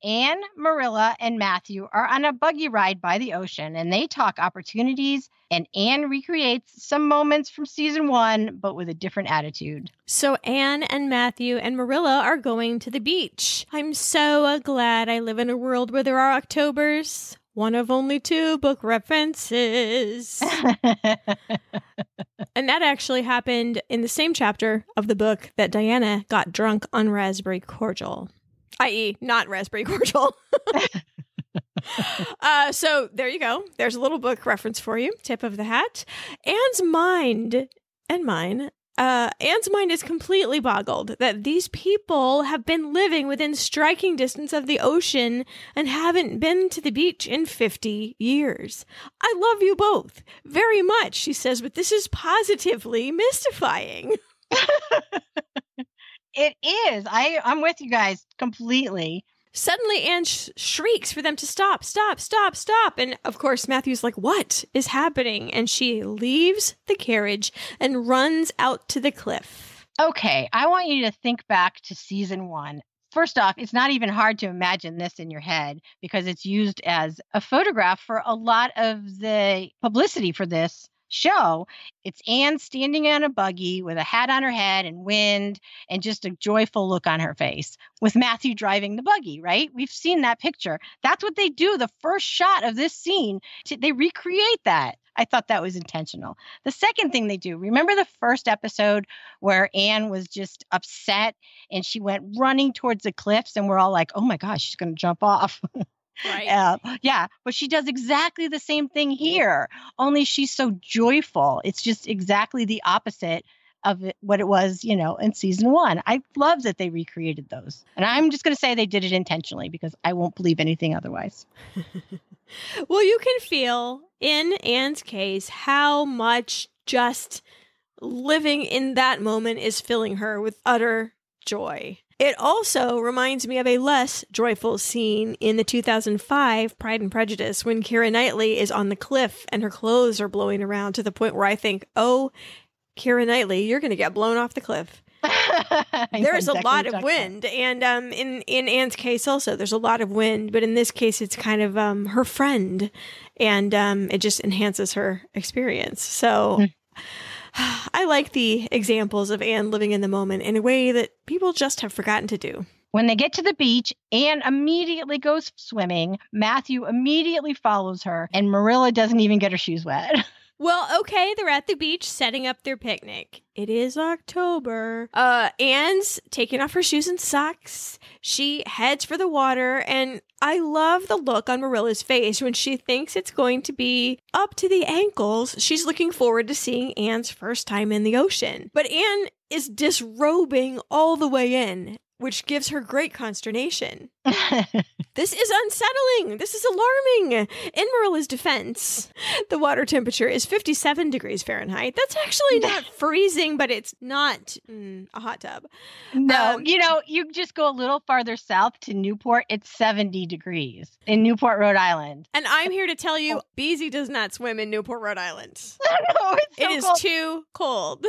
Anne, Marilla, and Matthew are on a buggy ride by the ocean and they talk opportunities. And Anne recreates some moments from season one, but with a different attitude. So Anne and Matthew and Marilla are going to the beach. I'm so uh, glad I live in a world where there are Octobers. One of only two book references. and that actually happened in the same chapter of the book that Diana got drunk on raspberry cordial i.e., not raspberry cordial. uh, so there you go. There's a little book reference for you. Tip of the hat. Anne's mind and mine. Uh, Anne's mind is completely boggled that these people have been living within striking distance of the ocean and haven't been to the beach in 50 years. I love you both very much, she says, but this is positively mystifying. It is. I I'm with you guys completely. Suddenly, Anne sh- shrieks for them to stop, stop, stop, stop. And of course, Matthew's like, What is happening? And she leaves the carriage and runs out to the cliff. Okay, I want you to think back to season one. First off, it's not even hard to imagine this in your head because it's used as a photograph for a lot of the publicity for this show, it's Anne standing on a buggy with a hat on her head and wind and just a joyful look on her face with Matthew driving the buggy, right? We've seen that picture. That's what they do. The first shot of this scene, they recreate that. I thought that was intentional. The second thing they do, remember the first episode where Anne was just upset and she went running towards the cliffs, and we're all like, oh my gosh, she's going to jump off. Right. Uh, yeah, but she does exactly the same thing here, only she's so joyful. It's just exactly the opposite of it, what it was, you know, in season one. I love that they recreated those. And I'm just going to say they did it intentionally because I won't believe anything otherwise. well, you can feel in Anne's case how much just living in that moment is filling her with utter joy. It also reminds me of a less joyful scene in the 2005 Pride and Prejudice when Keira Knightley is on the cliff and her clothes are blowing around to the point where I think, oh, Keira Knightley, you're going to get blown off the cliff. there's a lot of wind and um in in anne's case also there's a lot of wind but in this case it's kind of um her friend and um it just enhances her experience so mm. I like the examples of Anne living in the moment in a way that people just have forgotten to do. When they get to the beach, Anne immediately goes swimming. Matthew immediately follows her, and Marilla doesn't even get her shoes wet. Well, okay, they're at the beach setting up their picnic. It is October. Uh, Anne's taking off her shoes and socks. She heads for the water, and I love the look on Marilla's face when she thinks it's going to be up to the ankles. She's looking forward to seeing Anne's first time in the ocean. But Anne is disrobing all the way in which gives her great consternation. this is unsettling. This is alarming. In Marilla's defense, the water temperature is 57 degrees Fahrenheit. That's actually not freezing, but it's not mm, a hot tub. No, um, you know, you just go a little farther south to Newport, it's 70 degrees in Newport, Rhode Island. And I'm here to tell you, Beezy does not swim in Newport, Rhode Island. no, it's so it is too cold.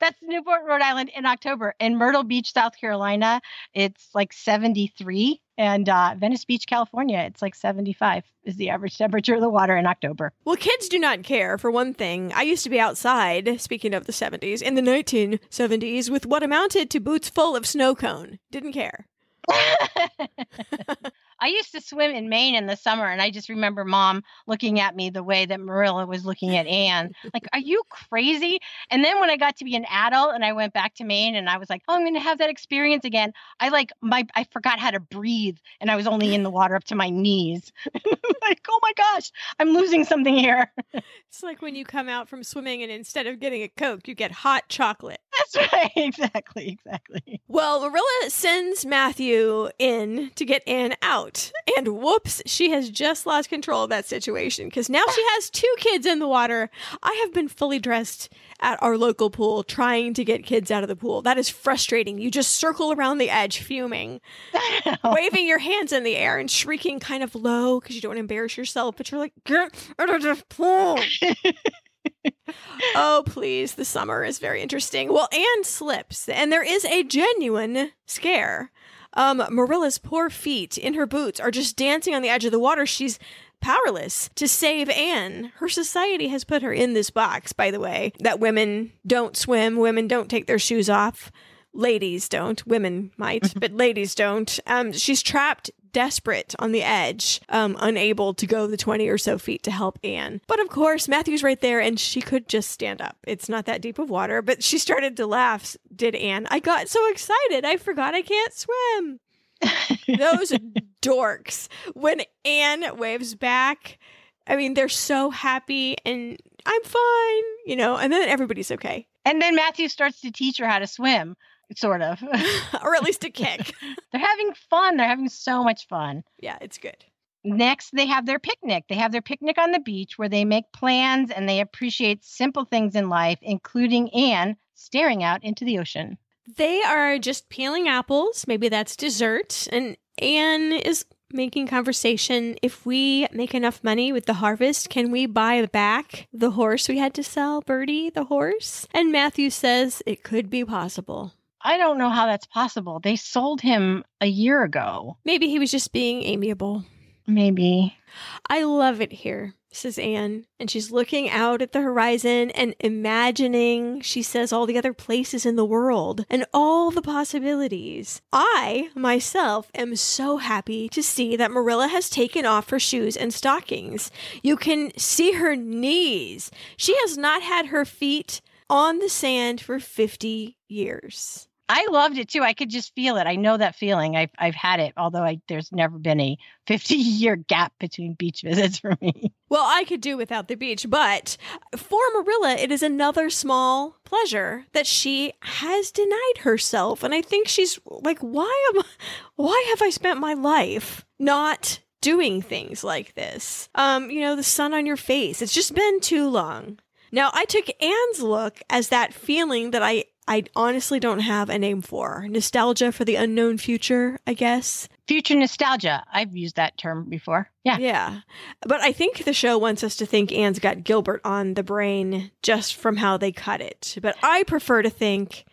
That's Newport, Rhode Island in October. In Myrtle Beach, South Carolina, it's like 73. And uh, Venice Beach, California, it's like 75 is the average temperature of the water in October. Well, kids do not care, for one thing. I used to be outside, speaking of the 70s, in the 1970s with what amounted to boots full of snow cone. Didn't care. I used to swim in Maine in the summer, and I just remember mom looking at me the way that Marilla was looking at Anne. Like, are you crazy? And then when I got to be an adult and I went back to Maine and I was like, oh, I'm going to have that experience again. I like my, I forgot how to breathe and I was only in the water up to my knees. like, oh my gosh, I'm losing something here. it's like when you come out from swimming and instead of getting a Coke, you get hot chocolate. That's right. Exactly. Exactly. Well, Marilla sends Matthew in to get Anne out. And whoops, she has just lost control of that situation because now she has two kids in the water. I have been fully dressed at our local pool trying to get kids out of the pool. That is frustrating. You just circle around the edge fuming, waving your hands in the air and shrieking kind of low because you don't want to embarrass yourself, but you're like, get out of the pool. oh, please. The summer is very interesting. Well, Anne slips, and there is a genuine scare. Um, Marilla's poor feet in her boots are just dancing on the edge of the water. She's powerless to save Anne. Her society has put her in this box, by the way, that women don't swim, women don't take their shoes off. Ladies don't. Women might, but ladies don't. Um, she's trapped desperate on the edge, um, unable to go the 20 or so feet to help Anne. But of course, Matthew's right there and she could just stand up. It's not that deep of water, but she started to laugh, did Anne. I got so excited, I forgot I can't swim. Those dorks. When Anne waves back, I mean, they're so happy and I'm fine, you know, and then everybody's okay. And then Matthew starts to teach her how to swim sort of, or at least a kick. They're having fun. They're having so much fun. Yeah, it's good. Next, they have their picnic. They have their picnic on the beach where they make plans and they appreciate simple things in life, including Anne staring out into the ocean. They are just peeling apples. Maybe that's dessert. And Anne is making conversation. If we make enough money with the harvest, can we buy back the horse we had to sell, Birdie, the horse? And Matthew says it could be possible. I don't know how that's possible. They sold him a year ago. Maybe he was just being amiable. Maybe. I love it here, says Anne. And she's looking out at the horizon and imagining, she says, all the other places in the world and all the possibilities. I, myself, am so happy to see that Marilla has taken off her shoes and stockings. You can see her knees. She has not had her feet on the sand for 50 years. I loved it too. I could just feel it. I know that feeling. I've I've had it, although I, there's never been a 50 year gap between beach visits for me. Well, I could do without the beach, but for Marilla, it is another small pleasure that she has denied herself, and I think she's like, why am, why have I spent my life not doing things like this? Um, you know, the sun on your face. It's just been too long. Now, I took Anne's look as that feeling that I I honestly don't have a name for. Nostalgia for the unknown future, I guess. Future nostalgia. I've used that term before. Yeah. Yeah. But I think the show wants us to think Anne's got Gilbert on the brain just from how they cut it. But I prefer to think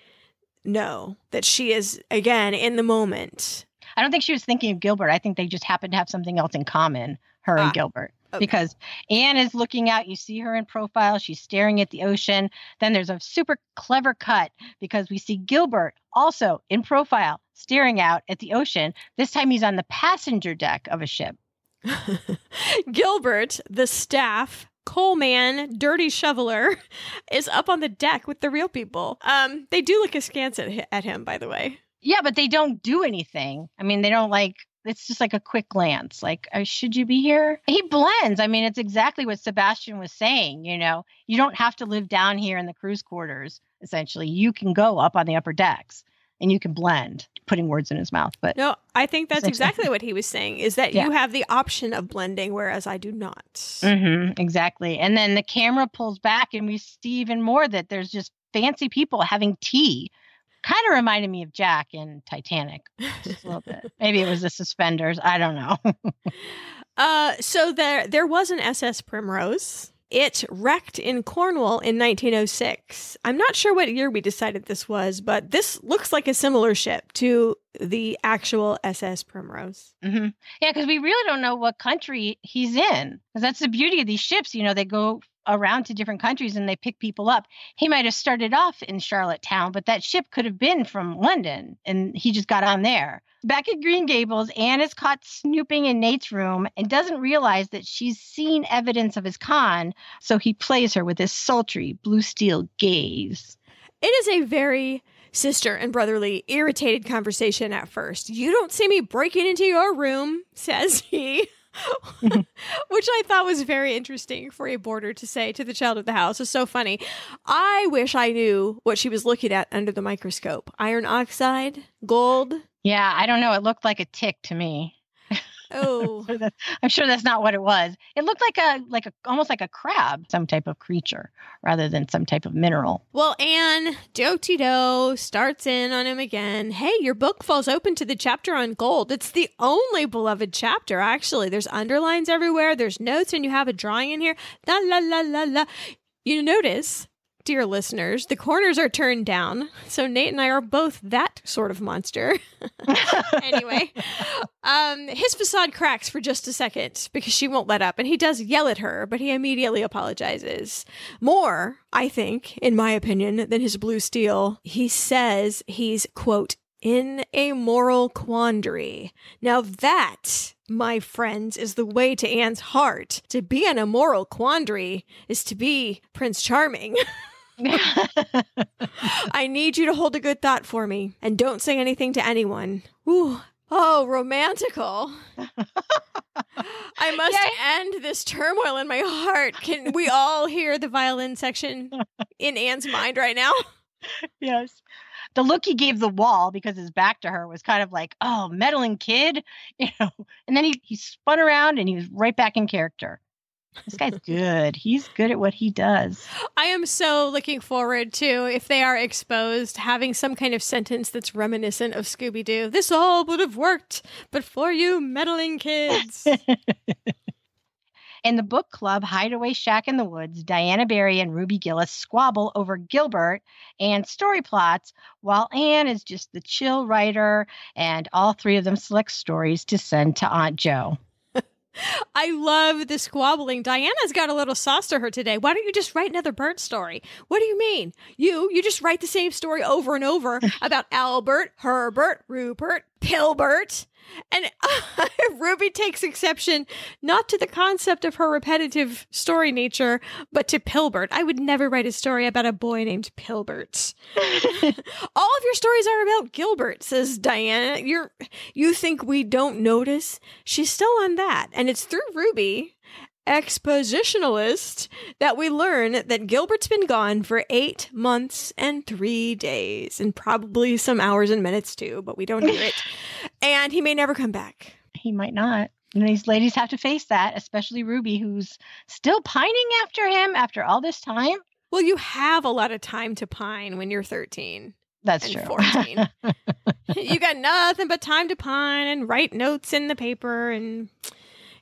no, that she is again in the moment. I don't think she was thinking of Gilbert. I think they just happened to have something else in common, her ah, and Gilbert. Because Anne is looking out, you see her in profile, she's staring at the ocean. Then there's a super clever cut because we see Gilbert also in profile, staring out at the ocean. This time he's on the passenger deck of a ship. Gilbert, the staff, coalman, dirty shoveler, is up on the deck with the real people. Um, they do look askance at, at him, by the way. Yeah, but they don't do anything. I mean, they don't like it's just like a quick glance like oh, should you be here? He blends i mean it's exactly what sebastian was saying you know? You don't have to live down here in the crew's quarters essentially. You can go up on the upper decks and you can blend putting words in his mouth but no i think that's exactly what he was saying is that yeah. you have the option of blending whereas i do not. Mm-hmm, exactly and then the camera pulls back and we see even more that there's just fancy people having tea kind of reminded me of jack in titanic just a little bit maybe it was the suspenders i don't know uh so there there was an ss primrose it wrecked in Cornwall in 1906. I'm not sure what year we decided this was, but this looks like a similar ship to the actual SS Primrose. Mm-hmm. Yeah, because we really don't know what country he's in. Because that's the beauty of these ships. You know, they go around to different countries and they pick people up. He might have started off in Charlottetown, but that ship could have been from London and he just got on there. Back at Green Gables, Anne is caught snooping in Nate's room and doesn't realize that she's seen evidence of his con, so he plays her with his sultry blue steel gaze. It is a very sister and brotherly, irritated conversation at first. You don't see me breaking into your room, says he. which I thought was very interesting for a boarder to say to the child of the house. It's so funny. I wish I knew what she was looking at under the microscope. Iron oxide, gold. Yeah, I don't know. It looked like a tick to me. Oh, I'm sure that's not what it was. It looked like a like a almost like a crab, some type of creature, rather than some type of mineral. Well, Anne Do starts in on him again. Hey, your book falls open to the chapter on gold. It's the only beloved chapter, actually. There's underlines everywhere. There's notes, and you have a drawing in here. La la la la la. You notice dear listeners, the corners are turned down. So Nate and I are both that sort of monster. anyway, um, his facade cracks for just a second because she won't let up. And he does yell at her, but he immediately apologizes. More, I think, in my opinion, than his blue steel. He says he's, quote, in a moral quandary. Now that my friends, is the way to Anne's heart. To be in a moral quandary is to be Prince Charming. I need you to hold a good thought for me and don't say anything to anyone. Ooh. Oh, romantical. I must end this turmoil in my heart. Can we all hear the violin section in Anne's mind right now? Yes. The look he gave the wall because his back to her was kind of like, oh, meddling kid, you know. And then he, he spun around and he was right back in character. This guy's good. He's good at what he does. I am so looking forward to if they are exposed having some kind of sentence that's reminiscent of Scooby Doo. This all would have worked, but for you meddling kids. In the book club Hideaway Shack in the Woods, Diana Barry and Ruby Gillis squabble over Gilbert and story plots, while Anne is just the chill writer, and all three of them select stories to send to Aunt Jo. I love the squabbling. Diana's got a little sauce to her today. Why don't you just write another bird story? What do you mean? You you just write the same story over and over about Albert, Herbert, Rupert, Pilbert. And uh, Ruby takes exception not to the concept of her repetitive story nature, but to Pilbert. I would never write a story about a boy named Pilbert. All of your stories are about Gilbert, says Diana. You're you think we don't notice? She's still on that. And it's through Ruby expositionalist that we learn that Gilbert's been gone for eight months and three days, and probably some hours and minutes too, but we don't hear it. and he may never come back. He might not. And these ladies have to face that, especially Ruby, who's still pining after him after all this time. Well, you have a lot of time to pine when you're 13. That's true. 14. you got nothing but time to pine and write notes in the paper and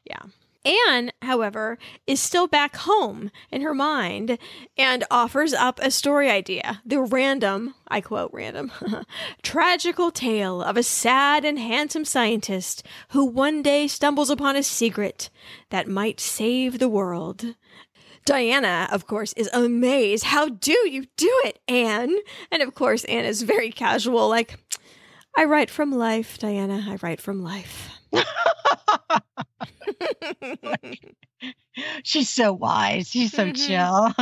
yeah. Anne, however, is still back home in her mind and offers up a story idea. The random, I quote random, tragical tale of a sad and handsome scientist who one day stumbles upon a secret that might save the world. Diana, of course, is amazed. How do you do it, Anne? And of course, Anne is very casual, like, I write from life, Diana. I write from life. She's so wise. She's so Mhm. chill.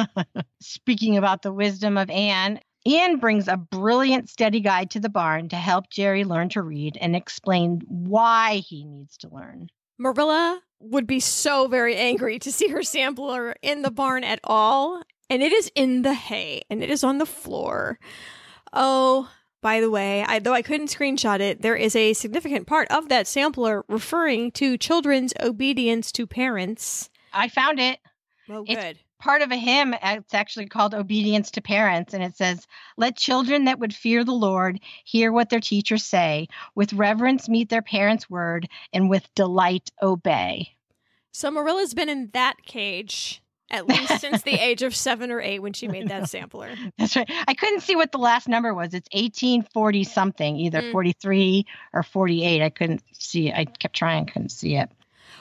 Speaking about the wisdom of Anne, Anne brings a brilliant study guide to the barn to help Jerry learn to read and explain why he needs to learn. Marilla would be so very angry to see her sampler in the barn at all. And it is in the hay and it is on the floor. Oh, by the way, I, though I couldn't screenshot it, there is a significant part of that sampler referring to children's obedience to parents. I found it. Oh, It's- good. Part of a hymn, it's actually called Obedience to Parents, and it says, Let children that would fear the Lord hear what their teachers say, with reverence meet their parents' word, and with delight obey. So Marilla's been in that cage at least since the age of seven or eight when she made that sampler. That's right. I couldn't see what the last number was. It's 1840 something, either Mm. 43 or 48. I couldn't see it. I kept trying, couldn't see it.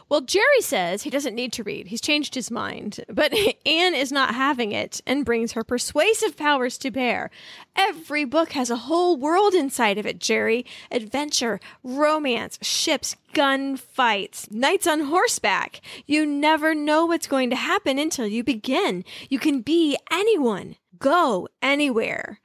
Well, Jerry says he doesn't need to read. He's changed his mind. But Anne is not having it and brings her persuasive powers to bear. Every book has a whole world inside of it, Jerry. Adventure, romance, ships, gunfights, knights on horseback. You never know what's going to happen until you begin. You can be anyone, go anywhere.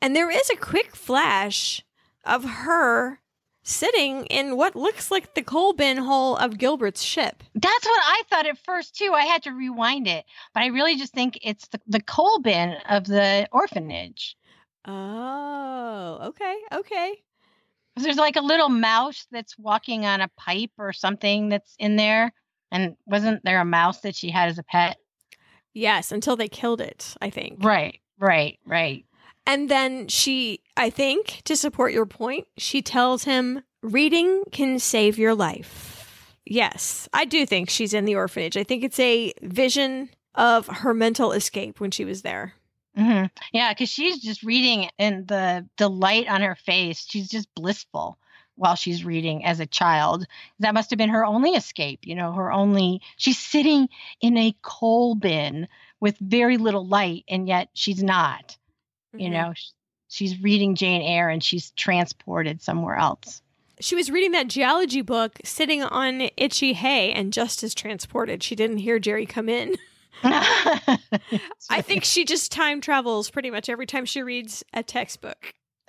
And there is a quick flash of her sitting in what looks like the coal bin hole of Gilbert's ship. That's what I thought at first, too. I had to rewind it, but I really just think it's the, the coal bin of the orphanage. Oh, okay, okay. There's like a little mouse that's walking on a pipe or something that's in there. And wasn't there a mouse that she had as a pet? Yes, until they killed it, I think. Right, right, right. And then she, I think, to support your point, she tells him reading can save your life. Yes, I do think she's in the orphanage. I think it's a vision of her mental escape when she was there. hmm Yeah, because she's just reading and the delight on her face, she's just blissful while she's reading as a child. That must have been her only escape, you know, her only. She's sitting in a coal bin with very little light, and yet she's not, you Mhm. know. She's reading Jane Eyre and she's transported somewhere else. She was reading that geology book sitting on itchy hay and just as transported. She didn't hear Jerry come in. I think she just time travels pretty much every time she reads a textbook.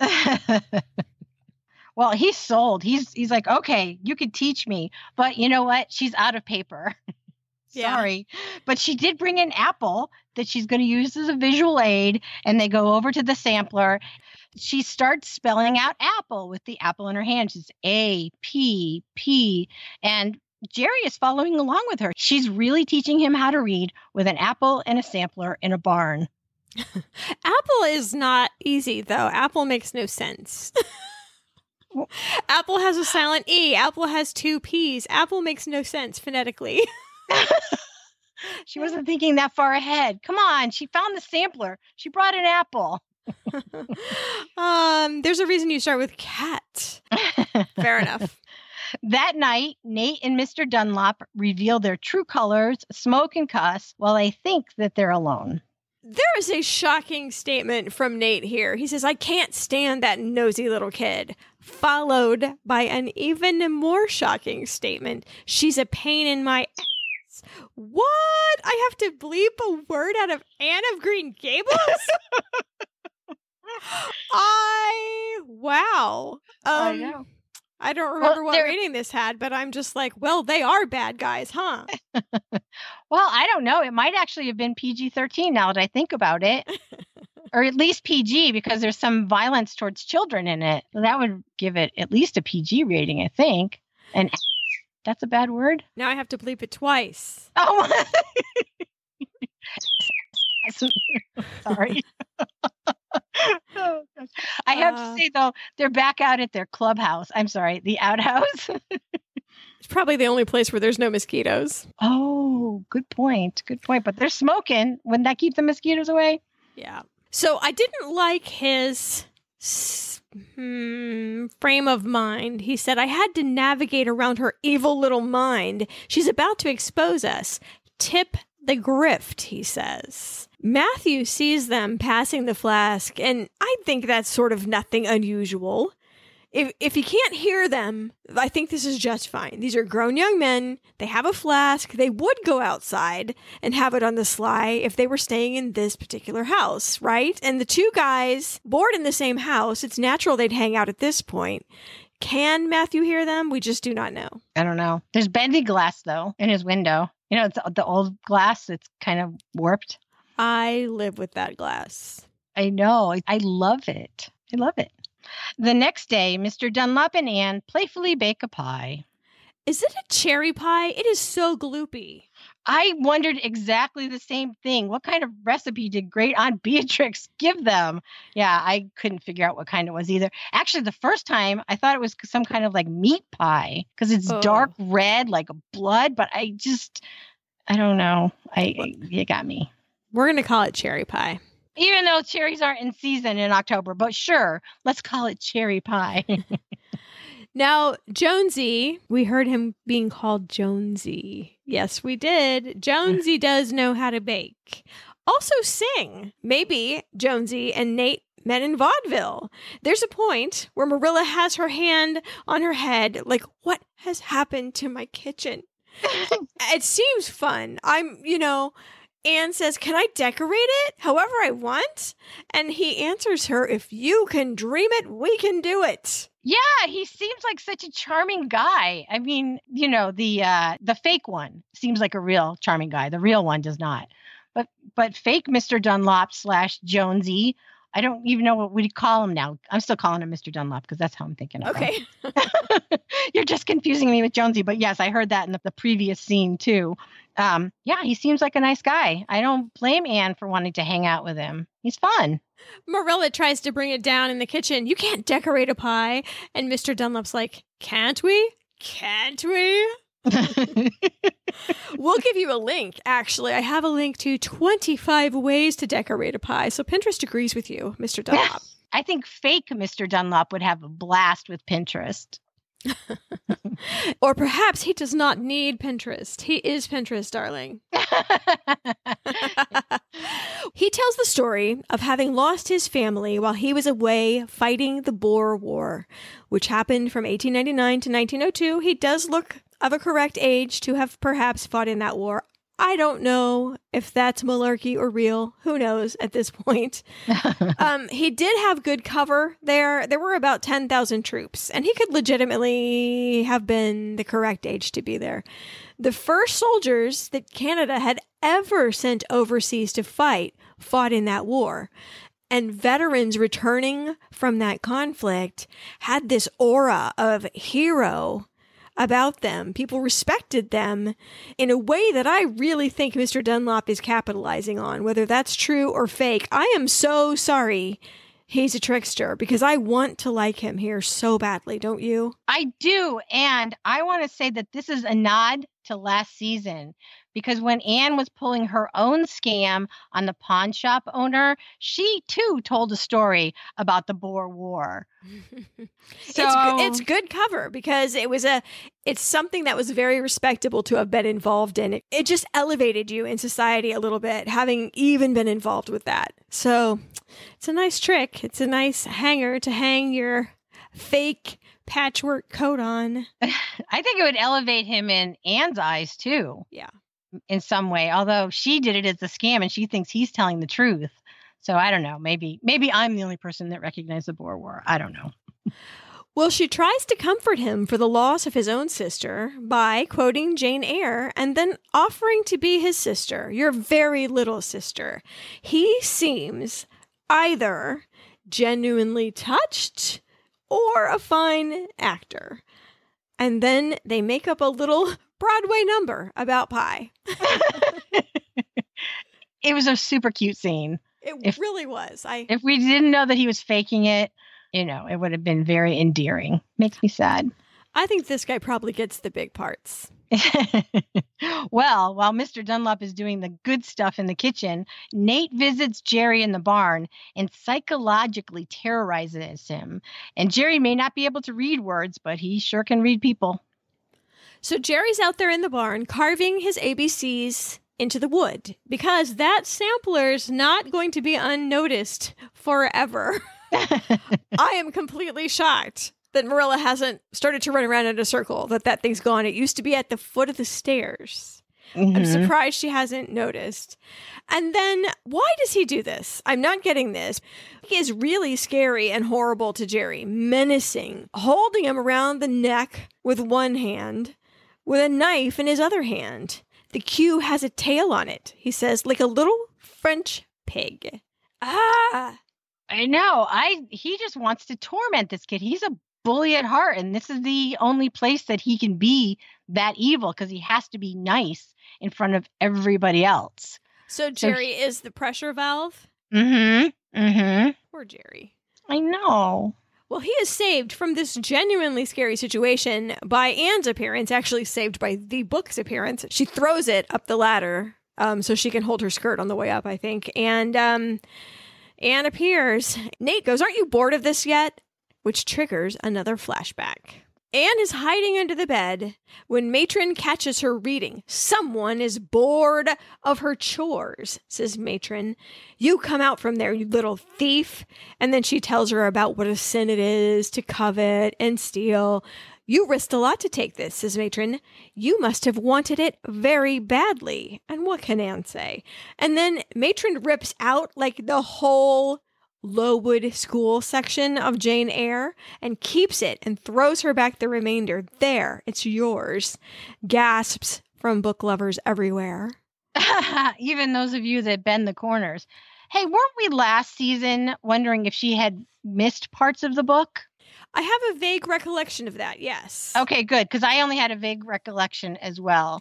well, he's sold. He's he's like, okay, you could teach me, but you know what? She's out of paper. Yeah. Sorry, but she did bring an apple that she's going to use as a visual aid, and they go over to the sampler. She starts spelling out apple with the apple in her hand. She's A P P, and Jerry is following along with her. She's really teaching him how to read with an apple and a sampler in a barn. Apple is not easy, though. Apple makes no sense. Apple has a silent E. Apple has two P's. Apple makes no sense phonetically. She wasn't thinking that far ahead. Come on, she found the sampler. She brought an apple. um, there's a reason you start with cat. Fair enough. That night, Nate and Mr. Dunlop reveal their true colors, smoke and cuss, while they think that they're alone. There is a shocking statement from Nate here. He says, I can't stand that nosy little kid. Followed by an even more shocking statement. She's a pain in my What? I have to bleep a word out of Anne of Green Gables? I wow. Um, I don't remember what there- rating this had, but I'm just like, well, they are bad guys, huh? Well, I don't know. It might actually have been PG 13 now that I think about it. or at least PG because there's some violence towards children in it. That would give it at least a PG rating, I think. And that's a bad word. Now I have to bleep it twice. Oh, sorry. Oh. I have Uh. to say though, they're back out at their clubhouse. I'm sorry, the outhouse. It's probably the only place where there's no mosquitoes. Oh, good point. Good point. But they're smoking. Wouldn't that keep the mosquitoes away? Yeah. So I didn't like his hmm, frame of mind. He said, I had to navigate around her evil little mind. She's about to expose us. Tip the grift, he says. Matthew sees them passing the flask, and I think that's sort of nothing unusual if if you can't hear them, I think this is just fine. These are grown young men. They have a flask. They would go outside and have it on the sly if they were staying in this particular house, right? And the two guys board in the same house. It's natural they'd hang out at this point. Can Matthew hear them? We just do not know. I don't know. There's bending glass though in his window. You know, it's the old glass. It's kind of warped. I live with that glass. I know. I love it. I love it. The next day, Mr. Dunlop and Anne playfully bake a pie. Is it a cherry pie? It is so gloopy. I wondered exactly the same thing. What kind of recipe did great Aunt Beatrix give them? Yeah, I couldn't figure out what kind it was either. Actually, the first time I thought it was some kind of like meat pie because it's oh. dark red, like blood, but I just, I don't know. I, you got me. We're going to call it cherry pie even though cherries aren't in season in October, but sure, let's call it cherry pie. now, Jonesy, we heard him being called Jonesy. Yes, we did. Jonesy does know how to bake. Also sing. Maybe Jonesy and Nate met in vaudeville. There's a point where Marilla has her hand on her head, like, what has happened to my kitchen? it seems fun. I'm, you know, Anne says, Can I decorate it however I want? And he answers her, If you can dream it, we can do it. Yeah, he seems like such a charming guy. I mean, you know, the uh the fake one seems like a real charming guy. The real one does not. But but fake Mr. Dunlop slash Jonesy I don't even know what we call him now. I'm still calling him Mr. Dunlop because that's how I'm thinking of okay. him. You're just confusing me with Jonesy, but yes, I heard that in the, the previous scene too. Um, yeah, he seems like a nice guy. I don't blame Anne for wanting to hang out with him. He's fun. Marilla tries to bring it down in the kitchen. You can't decorate a pie. And Mr. Dunlop's like, Can't we? Can't we? we'll give you a link, actually. I have a link to 25 ways to decorate a pie. So Pinterest agrees with you, Mr. Dunlop. I think fake Mr. Dunlop would have a blast with Pinterest. or perhaps he does not need Pinterest. He is Pinterest, darling. he tells the story of having lost his family while he was away fighting the Boer War, which happened from 1899 to 1902. He does look of a correct age to have perhaps fought in that war. I don't know if that's malarkey or real. Who knows at this point? um, he did have good cover there. There were about 10,000 troops, and he could legitimately have been the correct age to be there. The first soldiers that Canada had ever sent overseas to fight fought in that war. And veterans returning from that conflict had this aura of hero about them. People respected them in a way that I really think Mr. Dunlop is capitalizing on, whether that's true or fake. I am so sorry he's a trickster because I want to like him here so badly, don't you? I do. And I want to say that this is a nod to last season because when Anne was pulling her own scam on the pawn shop owner, she too told a story about the Boer War. so it's, it's good cover because it was a it's something that was very respectable to have been involved in. It, it just elevated you in society a little bit having even been involved with that. So it's a nice trick. It's a nice hanger to hang your fake patchwork coat on. I think it would elevate him in Anne's eyes too. Yeah. In some way, although she did it as a scam and she thinks he's telling the truth. So I don't know. Maybe maybe I'm the only person that recognized the Boer War. I don't know. Well, she tries to comfort him for the loss of his own sister by quoting Jane Eyre and then offering to be his sister, your very little sister. He seems either genuinely touched or a fine actor. And then they make up a little Broadway number about pie. it was a super cute scene. It if, really was. I if we didn't know that he was faking it, you know, it would have been very endearing. Makes me sad. I think this guy probably gets the big parts. well, while Mr. Dunlop is doing the good stuff in the kitchen, Nate visits Jerry in the barn and psychologically terrorizes him. And Jerry may not be able to read words, but he sure can read people. So Jerry's out there in the barn carving his ABCs into the wood because that sampler's not going to be unnoticed forever. I am completely shocked that Marilla hasn't started to run around in a circle, that that thing's gone. It used to be at the foot of the stairs. Mm-hmm. I'm surprised she hasn't noticed. And then why does he do this? I'm not getting this. He is really scary and horrible to Jerry, menacing, holding him around the neck with one hand, with a knife in his other hand. The Q has a tail on it, he says, like a little French pig. Ah! I know. I he just wants to torment this kid. He's a bully at heart and this is the only place that he can be that evil because he has to be nice in front of everybody else. So Jerry so he, is the pressure valve? Mhm. Mhm. Poor Jerry. I know. Well, he is saved from this genuinely scary situation by Anne's appearance, actually saved by the book's appearance. She throws it up the ladder um, so she can hold her skirt on the way up, I think. And um, Anne appears. Nate goes, Aren't you bored of this yet? Which triggers another flashback. Anne is hiding under the bed when Matron catches her reading. Someone is bored of her chores, says Matron. You come out from there, you little thief. And then she tells her about what a sin it is to covet and steal. You risked a lot to take this, says Matron. You must have wanted it very badly. And what can Anne say? And then Matron rips out like the whole Lowood School section of Jane Eyre and keeps it and throws her back the remainder. There, it's yours. Gasps from book lovers everywhere. Even those of you that bend the corners. Hey, weren't we last season wondering if she had missed parts of the book? I have a vague recollection of that, yes. Okay, good, because I only had a vague recollection as well.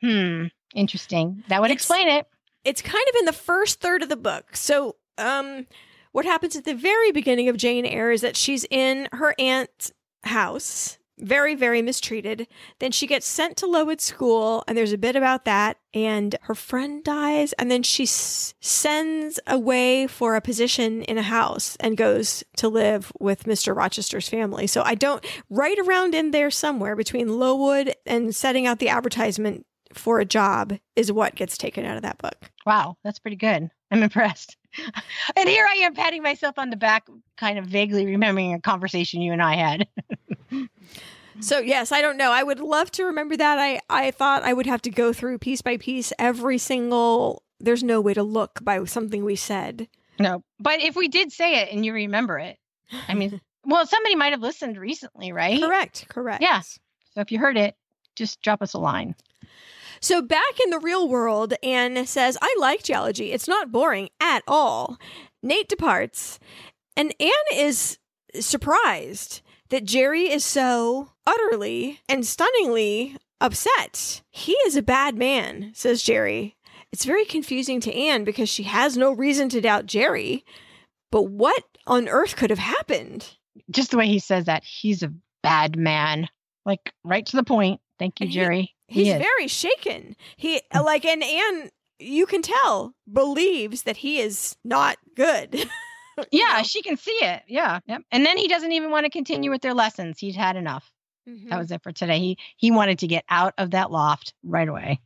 Hmm, interesting. That would it's, explain it. It's kind of in the first third of the book. So, um, what happens at the very beginning of Jane Eyre is that she's in her aunt's house, very, very mistreated. Then she gets sent to Lowood School, and there's a bit about that. And her friend dies, and then she s- sends away for a position in a house and goes to live with Mr. Rochester's family. So I don't, right around in there somewhere between Lowood and setting out the advertisement for a job is what gets taken out of that book. Wow, that's pretty good. I'm impressed. and here I am patting myself on the back, kind of vaguely remembering a conversation you and I had. so yes, I don't know. I would love to remember that. I I thought I would have to go through piece by piece every single. There's no way to look by something we said. No, but if we did say it and you remember it, I mean, well, somebody might have listened recently, right? Correct. Correct. Yes. Yeah. So if you heard it, just drop us a line. So back in the real world, Anne says, I like geology. It's not boring at all. Nate departs, and Anne is surprised that Jerry is so utterly and stunningly upset. He is a bad man, says Jerry. It's very confusing to Anne because she has no reason to doubt Jerry. But what on earth could have happened? Just the way he says that, he's a bad man. Like right to the point. Thank you, Jerry. He's very shaken. He mm. like and Anne you can tell believes that he is not good. yeah, she can see it. Yeah. Yep. And then he doesn't even want to continue with their lessons. He's had enough. Mm-hmm. That was it for today. He he wanted to get out of that loft right away.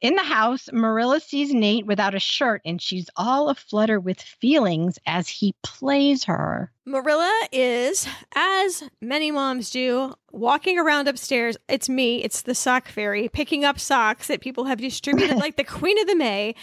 In the house, Marilla sees Nate without a shirt and she's all aflutter with feelings as he plays her. Marilla is, as many moms do, walking around upstairs. It's me, it's the sock fairy, picking up socks that people have distributed like the Queen of the May.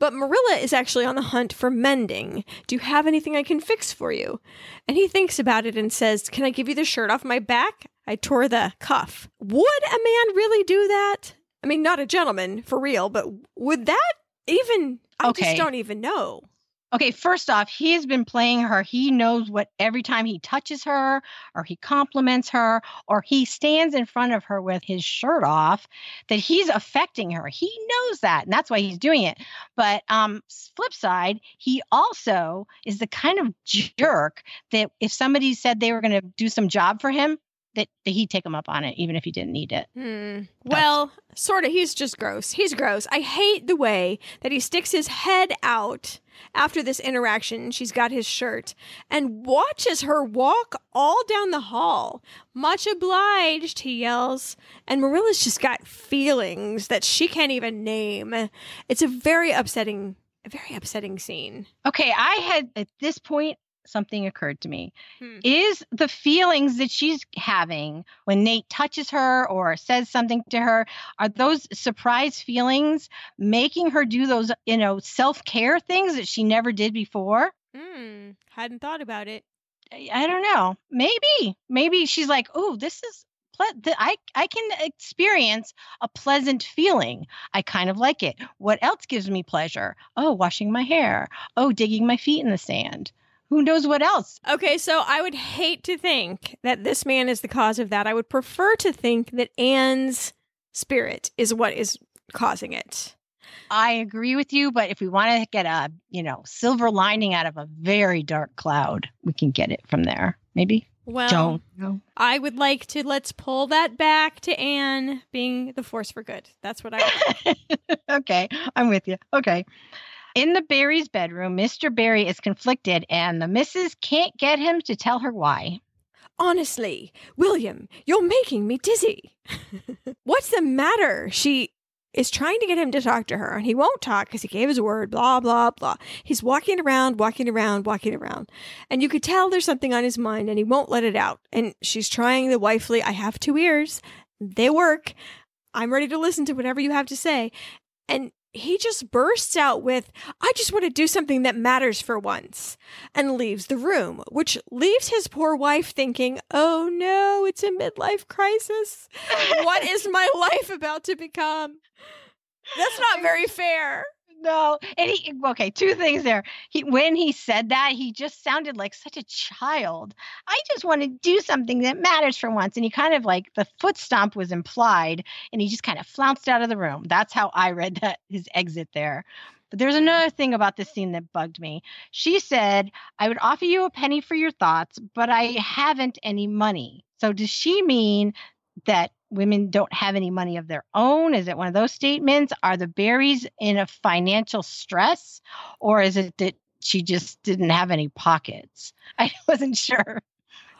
But Marilla is actually on the hunt for mending. Do you have anything I can fix for you? And he thinks about it and says, Can I give you the shirt off my back? I tore the cuff. Would a man really do that? I mean, not a gentleman for real, but would that even? I okay. just don't even know. Okay, first off, he's been playing her. He knows what every time he touches her or he compliments her or he stands in front of her with his shirt off that he's affecting her. He knows that and that's why he's doing it. But um flip side, he also is the kind of jerk that if somebody said they were going to do some job for him, that, that he'd take him up on it, even if he didn't need it. Hmm. Well, sort of. He's just gross. He's gross. I hate the way that he sticks his head out after this interaction. She's got his shirt and watches her walk all down the hall. Much obliged, he yells. And Marilla's just got feelings that she can't even name. It's a very upsetting, a very upsetting scene. Okay, I had at this point something occurred to me. Hmm. Is the feelings that she's having when Nate touches her or says something to her, are those surprise feelings making her do those, you know, self-care things that she never did before? Hmm. Hadn't thought about it. I I don't know. Maybe. Maybe she's like, "Oh, this is I I can experience a pleasant feeling. I kind of like it. What else gives me pleasure? Oh, washing my hair. Oh, digging my feet in the sand. Who knows what else? Okay, so I would hate to think that this man is the cause of that. I would prefer to think that Anne's spirit is what is causing it. I agree with you, but if we want to get a, you know, silver lining out of a very dark cloud, we can get it from there. Maybe. Well, Don't. No. I would like to let's pull that back to Anne being the force for good. That's what I okay, I'm with you. Okay. In the Barry's bedroom, Mr. Barry is conflicted and the missus can't get him to tell her why. Honestly, William, you're making me dizzy. What's the matter? She is trying to get him to talk to her, and he won't talk because he gave his word, blah, blah, blah. He's walking around, walking around, walking around. And you could tell there's something on his mind, and he won't let it out. And she's trying the wifely, I have two ears. They work. I'm ready to listen to whatever you have to say. And he just bursts out with, I just want to do something that matters for once, and leaves the room, which leaves his poor wife thinking, oh no, it's a midlife crisis. What is my life about to become? That's not very fair. No, and he okay. Two things there. He when he said that, he just sounded like such a child. I just want to do something that matters for once, and he kind of like the foot stomp was implied, and he just kind of flounced out of the room. That's how I read that his exit there. But there's another thing about this scene that bugged me. She said, "I would offer you a penny for your thoughts, but I haven't any money." So does she mean that women don't have any money of their own? Is it one of those statements? Are the Barrys in a financial stress? Or is it that she just didn't have any pockets? I wasn't sure.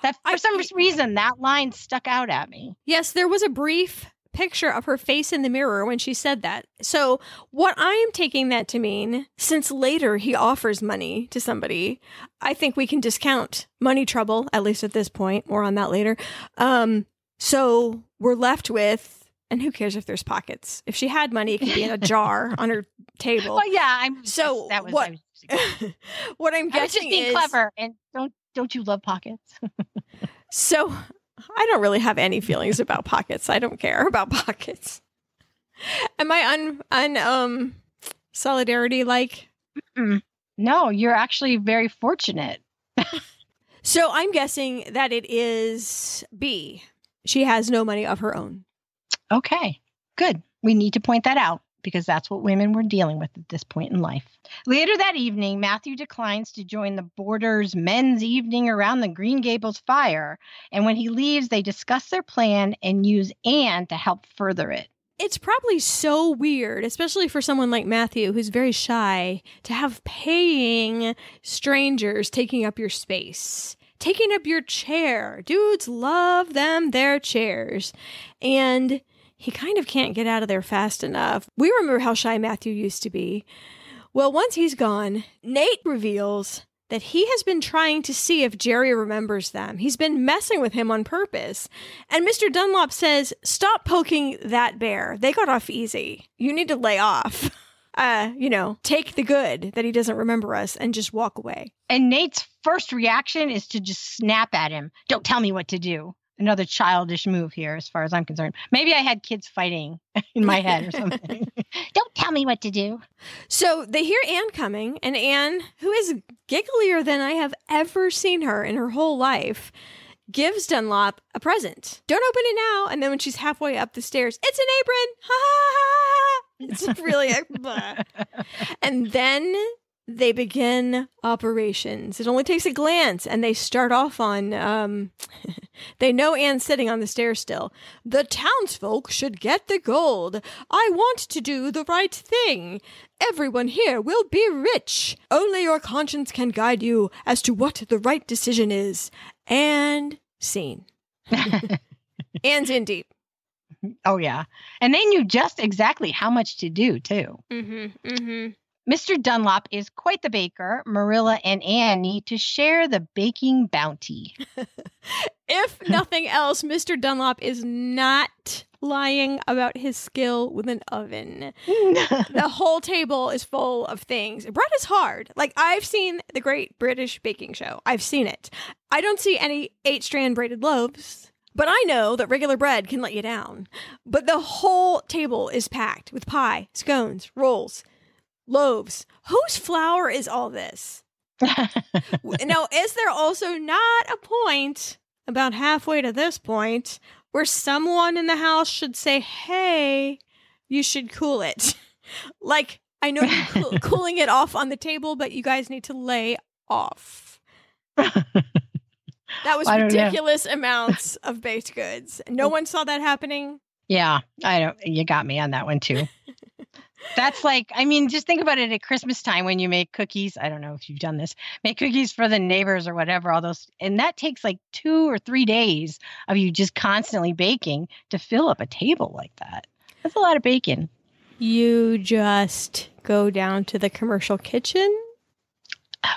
That for I- some reason that line stuck out at me. Yes, there was a brief picture of her face in the mirror when she said that. So, what I am taking that to mean, since later he offers money to somebody, I think we can discount money trouble, at least at this point. More on that later. Um, so, we're left with, and who cares if there's pockets? If she had money, it could be in a jar on her table. Well, yeah, I'm So that was, what- I what I'm I was just being is clever and don't don't you love pockets? So I don't really have any feelings about pockets. I don't care about pockets. Am I un un um solidarity like? no, you're actually very fortunate. So I'm guessing that it is B. She has no money of her own. Okay, good. We need to point that out because that's what women were dealing with at this point in life. Later that evening, Matthew declines to join the boarders' men's evening around the Green Gables fire. And when he leaves, they discuss their plan and use Anne to help further it. It's probably so weird, especially for someone like Matthew who's very shy, to have paying strangers taking up your space, taking up your chair. Dudes love them their chairs. And he kind of can't get out of there fast enough. We remember how shy Matthew used to be. Well, once he's gone, Nate reveals that he has been trying to see if Jerry remembers them. He's been messing with him on purpose. And Mr. Dunlop says, Stop poking that bear. They got off easy. You need to lay off. Uh, you know, take the good that he doesn't remember us and just walk away. And Nate's first reaction is to just snap at him. Don't tell me what to do. Another childish move here, as far as I'm concerned. Maybe I had kids fighting in my head or something. Don't tell me what to do. So they hear Anne coming, and Anne, who is gigglier than I have ever seen her in her whole life, gives Dunlop a present. Don't open it now. And then when she's halfway up the stairs, it's an apron. Ha ha ha ha. It's really blah. And then they begin operations. It only takes a glance, and they start off on. Um, they know Anne's sitting on the stairs still. The townsfolk should get the gold. I want to do the right thing. Everyone here will be rich. Only your conscience can guide you as to what the right decision is. And scene. Anne's in deep. Oh yeah, and they knew just exactly how much to do too. Mm-hmm. Mm-hmm. Mr. Dunlop is quite the baker. Marilla and Anne need to share the baking bounty. if nothing else, Mr. Dunlop is not lying about his skill with an oven. the whole table is full of things. Bread is hard. Like I've seen the Great British Baking Show. I've seen it. I don't see any eight strand braided loaves. But I know that regular bread can let you down. But the whole table is packed with pie, scones, rolls, loaves. Whose flour is all this? now, is there also not a point about halfway to this point where someone in the house should say, hey, you should cool it? like, I know you're cool- cooling it off on the table, but you guys need to lay off. That was ridiculous amounts of baked goods. No one saw that happening. Yeah, I don't. You got me on that one too. That's like, I mean, just think about it at Christmas time when you make cookies. I don't know if you've done this, make cookies for the neighbors or whatever, all those. And that takes like two or three days of you just constantly baking to fill up a table like that. That's a lot of bacon. You just go down to the commercial kitchen.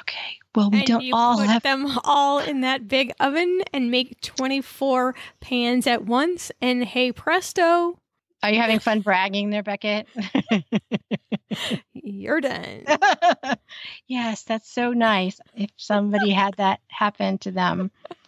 Okay. Well, we and don't you all put have. them all in that big oven and make 24 pans at once. And hey, presto, Are you having fun bragging there, Beckett? you're done. yes, that's so nice. If somebody had that happen to them,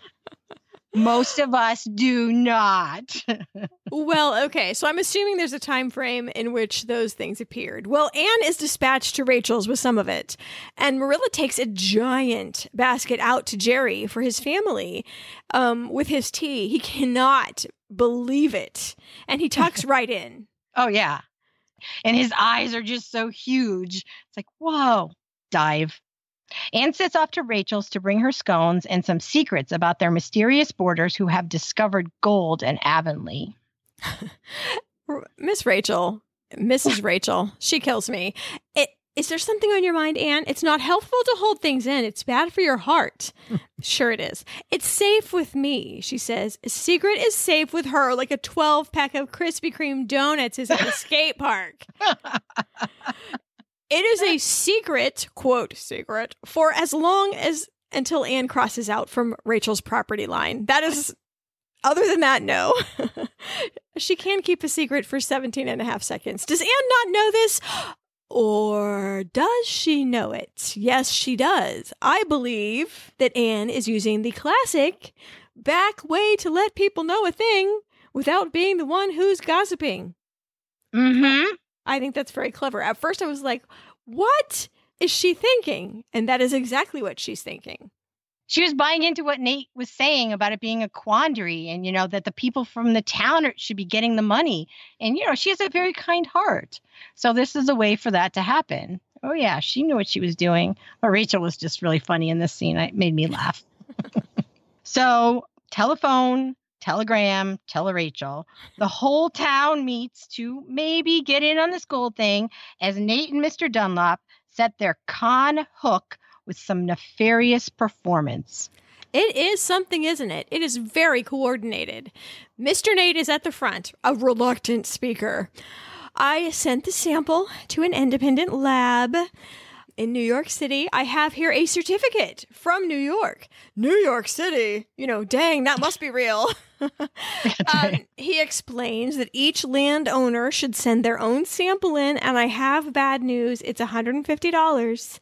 most of us do not. well, okay. So I'm assuming there's a time frame in which those things appeared. Well, Anne is dispatched to Rachel's with some of it, and Marilla takes a giant basket out to Jerry for his family um, with his tea. He cannot believe it, and he tucks right in. oh, yeah. And his eyes are just so huge. It's like, whoa, dive. Anne sets off to Rachel's to bring her scones and some secrets about their mysterious boarders who have discovered gold in Avonlea. Miss Rachel, Mrs. Rachel, she kills me. It, is there something on your mind, Anne? It's not helpful to hold things in. It's bad for your heart. sure, it is. It's safe with me, she says. A secret is safe with her, like a 12 pack of Krispy Kreme donuts is at the skate park. It is a secret, quote, secret, for as long as until Anne crosses out from Rachel's property line. That is, other than that, no. she can keep a secret for 17 and a half seconds. Does Anne not know this? Or does she know it? Yes, she does. I believe that Anne is using the classic back way to let people know a thing without being the one who's gossiping. Mm-hmm. I think that's very clever. At first, I was like, what is she thinking? And that is exactly what she's thinking. she was buying into what Nate was saying about it being a quandary and, you know, that the people from the town should be getting the money. And, you know, she has a very kind heart. So this is a way for that to happen. Oh, yeah, she knew what she was doing. But Rachel was just really funny in this scene. It made me laugh. so, telephone, telegram, tell Rachel. The whole town meets to maybe get in on this gold thing as Nate and Mr. Dunlop set their con hook with some nefarious performance. It is something, isn't it? It is very coordinated. Mr. Nate is at the front, a reluctant speaker. I sent the sample to an independent lab in New York City. I have here a certificate from New York. New York City? You know, dang, that must be real. um, he explains that each landowner should send their own sample in, and I have bad news. It's $150.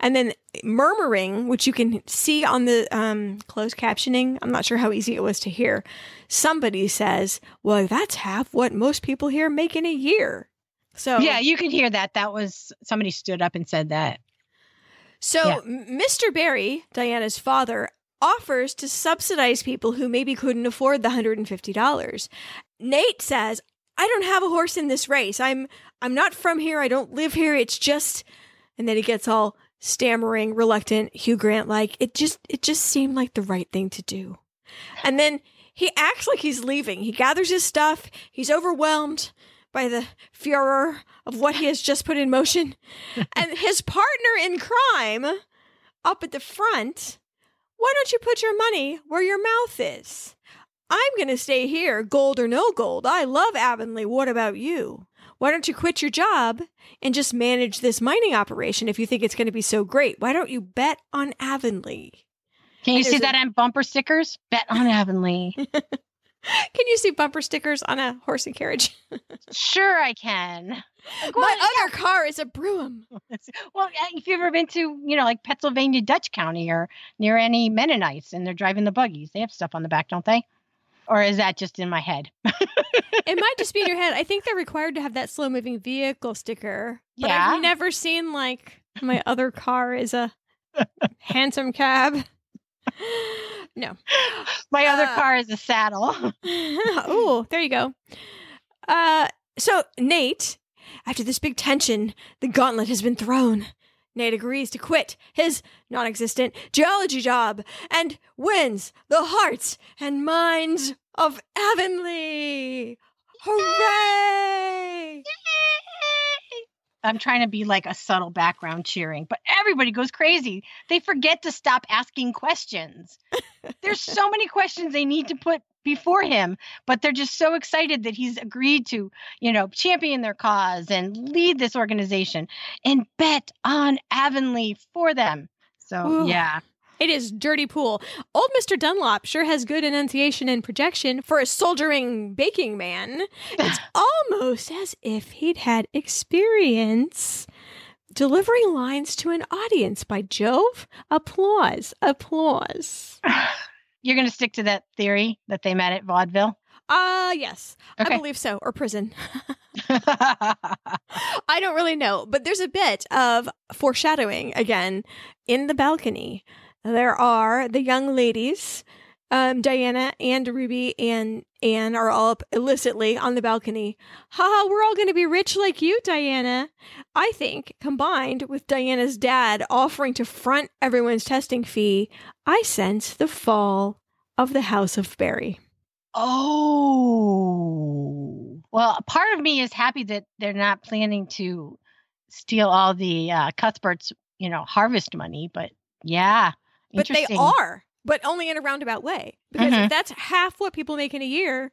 And then murmuring, which you can see on the um, closed captioning, I'm not sure how easy it was to hear. Somebody says, Well, that's half what most people here make in a year. So, Yeah, you can hear that. That was somebody stood up and said that. So, Yeah. Mr. Barry, Diana's father, offers to subsidize people who maybe couldn't afford the $150. Nate says, "I don't have a horse in this race. I'm I'm not from here. I don't live here. It's just..." And then he gets all stammering, reluctant Hugh Grant like. It just it just seemed like the right thing to do. And then he acts like he's leaving. He gathers his stuff. He's overwhelmed by the furor of what he has just put in motion. and his partner in crime up at the front, why don't you put your money where your mouth is? I'm going to stay here, gold or no gold. I love Avonlea. What about you? Why don't you quit your job and just manage this mining operation if you think it's going to be so great? Why don't you bet on Avonlea? Can you see that on bumper stickers? Bet on Avonlea. can you see bumper stickers on a horse and carriage? sure, I can. Go My other yeah. car is a Brougham. well, if you've ever been to, you know, like Pennsylvania Dutch County or near any Mennonites and they're driving the buggies, they have stuff on the back, don't they? Or is that just in my head? it might just be in your head. I think they're required to have that slow moving vehicle sticker. But yeah. I've never seen like my other car is a hansom cab. No. My other uh, car is a saddle. oh, there you go. Uh so Nate, after this big tension, the gauntlet has been thrown. Nate agrees to quit his non existent geology job and wins the hearts and minds of Avonlea. Hooray! I'm trying to be like a subtle background cheering, but everybody goes crazy. They forget to stop asking questions. There's so many questions they need to put before him, but they're just so excited that he's agreed to, you know, champion their cause and lead this organization and bet on Avonlea for them. So, Ooh. yeah. It is dirty pool. Old Mr. Dunlop sure has good enunciation and projection for a soldiering baking man. It's almost as if he'd had experience delivering lines to an audience by Jove. Applause, applause. You're going to stick to that theory that they met at vaudeville? Uh, yes. Okay. I believe so. Or prison. I don't really know, but there's a bit of foreshadowing again in the balcony there are the young ladies. Um, Diana and Ruby and Anne are all up illicitly on the balcony. Haha, we're all going to be rich like you, Diana. I think, combined with Diana's dad offering to front everyone's testing fee, I sense the fall of the House of Barry. Oh. Well, part of me is happy that they're not planning to steal all the uh, Cuthbert's, you know, harvest money, but yeah. But they are, but only in a roundabout way. Because mm-hmm. if that's half what people make in a year,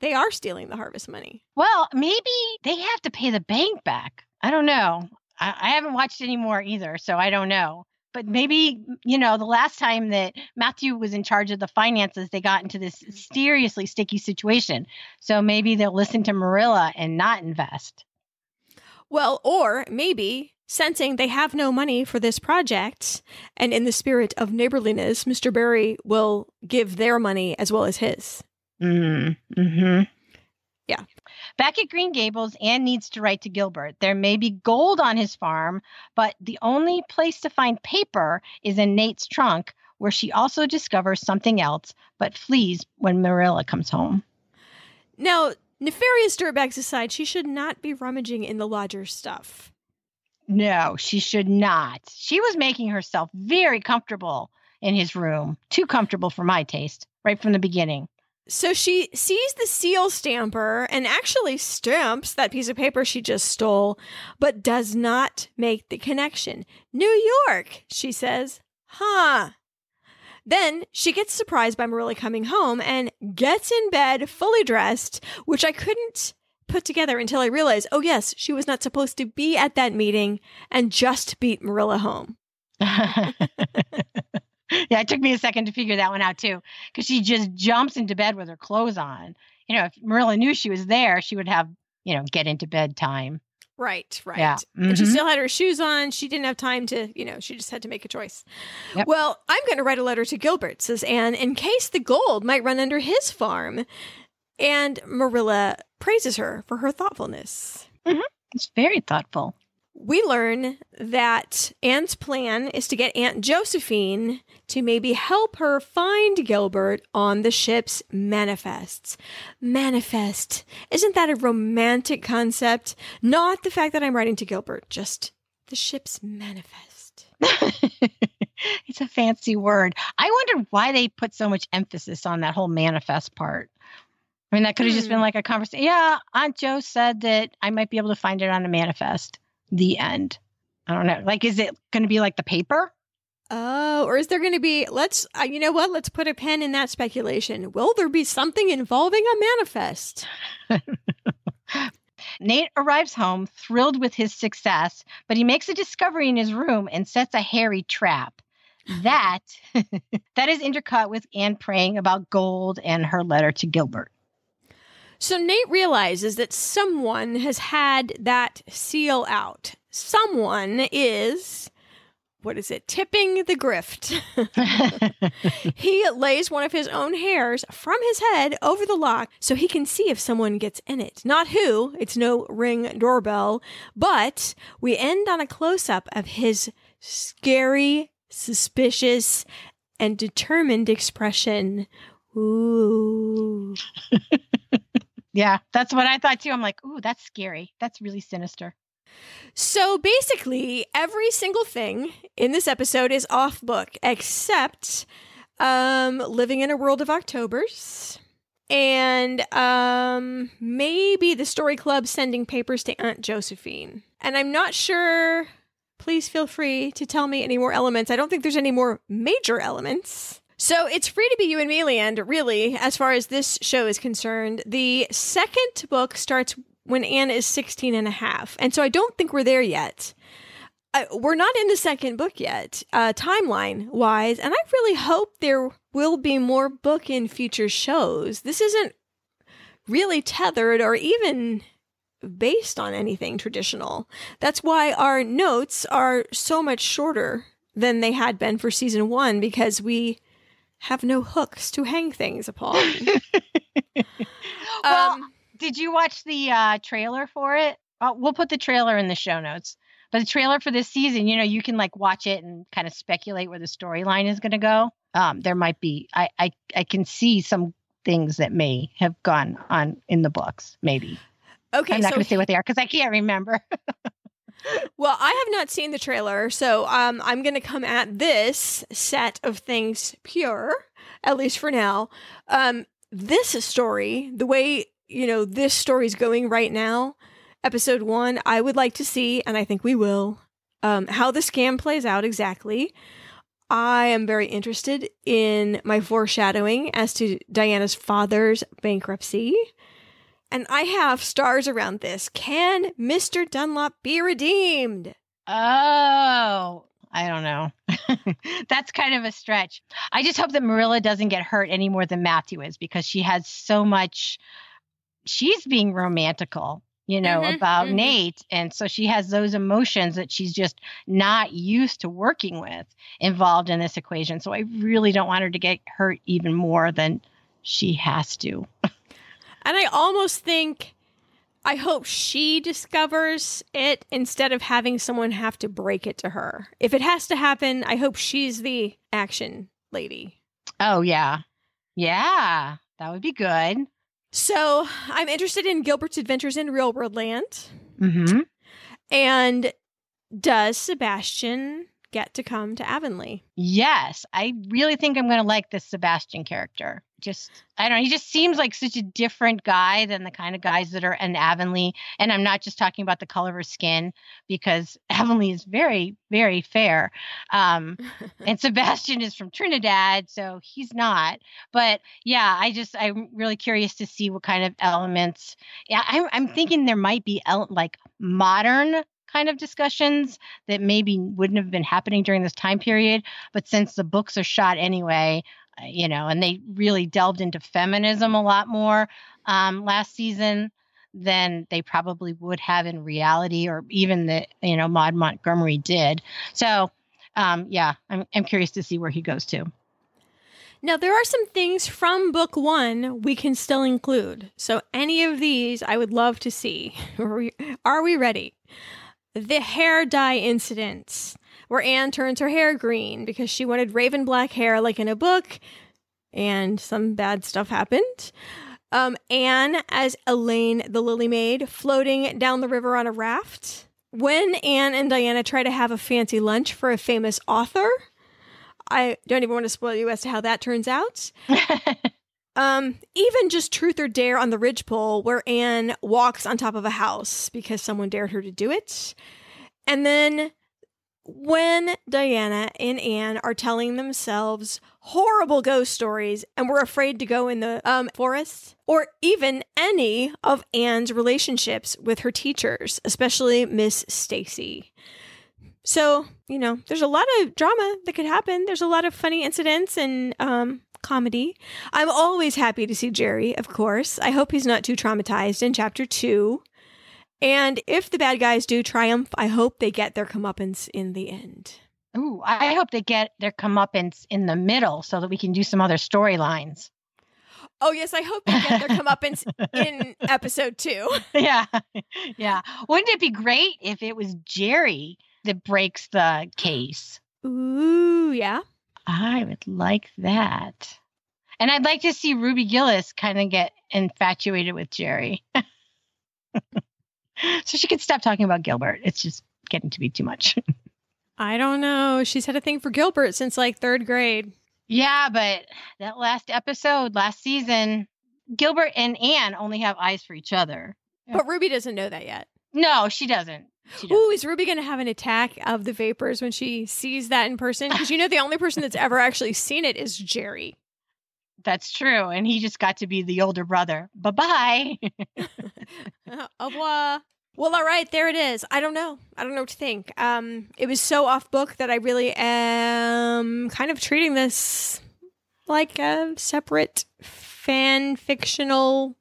they are stealing the harvest money. Well, maybe they have to pay the bank back. I don't know. I, I haven't watched any more either, so I don't know. But maybe, you know, the last time that Matthew was in charge of the finances, they got into this seriously sticky situation. So maybe they'll listen to Marilla and not invest. Well, or maybe Sensing they have no money for this project, and in the spirit of neighborliness, Mr. Barry will give their money as well as his. Mm, hmm Yeah. Back at Green Gables, Anne needs to write to Gilbert. There may be gold on his farm, but the only place to find paper is in Nate's trunk, where she also discovers something else, but flees when Marilla comes home. Now, nefarious dirtbags aside, she should not be rummaging in the lodger's stuff. No, she should not. She was making herself very comfortable in his room, too comfortable for my taste, right from the beginning. So she sees the seal stamper and actually stamps that piece of paper she just stole, but does not make the connection. New York, she says. Huh. Then she gets surprised by Marilla coming home and gets in bed fully dressed, which I couldn't put together until I realized, oh, yes, she was not supposed to be at that meeting and just beat Marilla home. yeah, it took me a second to figure that one out too, because she just jumps into bed with her clothes on. You know, if Marilla knew she was there, she would have, you know, get into bed time. Right, right. Yeah. Mm-hmm. And she mm-hmm. still had her shoes on. She didn't have time to, you know, she just had to make a choice. Yep. Well, I'm going to write a letter to Gilbert, says Anne, in case the gold might run under his farm. And Marilla praises her for her thoughtfulness. Mm-hmm. It's very thoughtful. We learn that Anne's plan is to get Aunt Josephine to maybe help her find Gilbert on the ship's manifests. Manifest. Isn't that a romantic concept? Not the fact that I'm writing to Gilbert, just The ship's manifest. it's a fancy word. I wonder why they put so much emphasis on that whole manifest part. I mean, that could have just been Hmm. like a conversation. Yeah, Aunt Jo said that I might be able to find it on a manifest. The end. I don't know. Like, is it going to be like the paper? Oh, or is there going to be, let's, uh, you know what? Let's put a pen in that speculation. Will there be something involving a manifest? Nate arrives home thrilled with his success, but he makes a discovery in his room and sets a hairy trap. That that is intercut with Anne praying about gold and her letter to Gilbert. So Nate realizes that someone has had that seal out. Someone is, what is it, tipping the grift. he lays one of his own hairs from his head over the lock so he can see if someone gets in it. Not who, it's no ring doorbell, but we end on a close up of his scary, suspicious, and determined expression. Ooh. yeah, that's what I thought too. I'm like, ooh, that's scary. That's really sinister. So basically, every single thing in this episode is off book except um, living in a world of Octobers and um, maybe the story club sending papers to Aunt Josephine. And I'm not sure. Please feel free to tell me any more elements. I don't think there's any more major elements. So it's free to be you and me, land, really, as far as this show is concerned. The second book starts when Anne is 16 and a half. And so I don't think we're there yet. Uh, we're not in the second book yet, uh, timeline wise. And I really hope there will be more book in future shows. This isn't really tethered or even based on anything traditional. That's why our notes are so much shorter than they had been for season one because we have no hooks to hang things upon. well, Um, did you watch the uh, trailer for it? Uh, we'll put the trailer in the show notes. But the trailer for this season, you know, you can like watch it and kind of speculate where the storyline is going to go. Um, there might be, I, I, I can see some things that may have gone on in the books. Maybe okay, I'm not so going to say what they are because I can't remember. Well, I have not seen the trailer, so um, I'm going to come at this set of things pure, at least for now. Um, this story, the way you know this story is going right now, episode one, I would like to see, and I think we will, um, how the scam plays out exactly. I am very interested in my foreshadowing as to Diana's father's bankruptcy. And I have stars around this. Can Mr. Dunlop be redeemed? Oh, I don't know. That's kind of a stretch. I just hope that Marilla doesn't get hurt any more than Matthew is because she has so much. She's being romantical, you know, Mhm, about mhm. Nate. And so she has those emotions that she's just not used to working with involved in this equation. So I really don't want her to get hurt even more than she has to. And I almost think, I hope she discovers it instead of having someone have to break it to her. If it has to happen, I hope she's the action lady. Oh, yeah. Yeah. That would be good. So I'm interested in Gilbert's adventures in real world land. Mm-hmm. And does Sebastian get to come to Avonlea? Yes, I really think I'm going to like this Sebastian character. Just, I don't know, he just seems like such a different guy than the kind of guys that are in Avonlea. And I'm not just talking about the color of her skin because Avonlea is very, very fair. Um, and Sebastian is from Trinidad, so he's not. But yeah, I just, I'm really curious to see what kind of elements. Yeah, I'm, I'm thinking there might be el- like modern kind of discussions that maybe wouldn't have been happening during this time period. But since the books are shot anyway, you know, and they really delved into feminism a lot more um, last season than they probably would have in reality, or even that you know Maud Montgomery did. So, um, yeah, I'm I'm curious to see where he goes to. Now, there are some things from book one we can still include. So, any of these I would love to see. Are we, ready? The hair dye incident, where Anne turns her hair green because she wanted raven black hair like in a book, and some bad stuff happened. Um, Anne as Elaine the Lily Maid floating down the river on a raft when Anne and Diana try to have a fancy lunch for a famous author. I don't even want to spoil you as to how that turns out. Um, even just truth or dare on the ridgepole where Anne walks on top of a house because someone dared her to do it. And then when Diana and Anne are telling themselves horrible ghost stories and we're afraid to go in the um, forest, or even any of Anne's relationships with her teachers, especially Miss Stacy. So, you know, there's a lot of drama that could happen. There's a lot of funny incidents and um, comedy. I'm always happy to see Jerry, of course. I hope he's not too traumatized in chapter two. And if the bad guys do triumph, I hope they get their comeuppance in the end. Ooh, I hope they get their comeuppance in the middle so that we can do some other storylines. Oh yes, I hope they get their comeuppance in episode two. Yeah, yeah. Wouldn't it be great if it was Jerry that breaks the case? Ooh, yeah. I would like that. And I'd like to see Ruby Gillis kind of get infatuated with Jerry. so she could stop talking about Gilbert. It's just getting to be too much. I don't know. She's had a thing for Gilbert since like third grade. Yeah, but that last episode, last season, Gilbert and Anne only have eyes for each other. But Ruby doesn't know that yet. No, she doesn't. Ooh, is Ruby going to have an attack of the vapors when she sees that in person? Because you know, the only person that's ever actually seen it is Jerry. That's true. And he just got to be the older brother. Bye bye. Au revoir. Well, all right, there it is. I don't know. I don't know what to think. Um, it was so off book that I really am kind of treating this like a separate fan fictional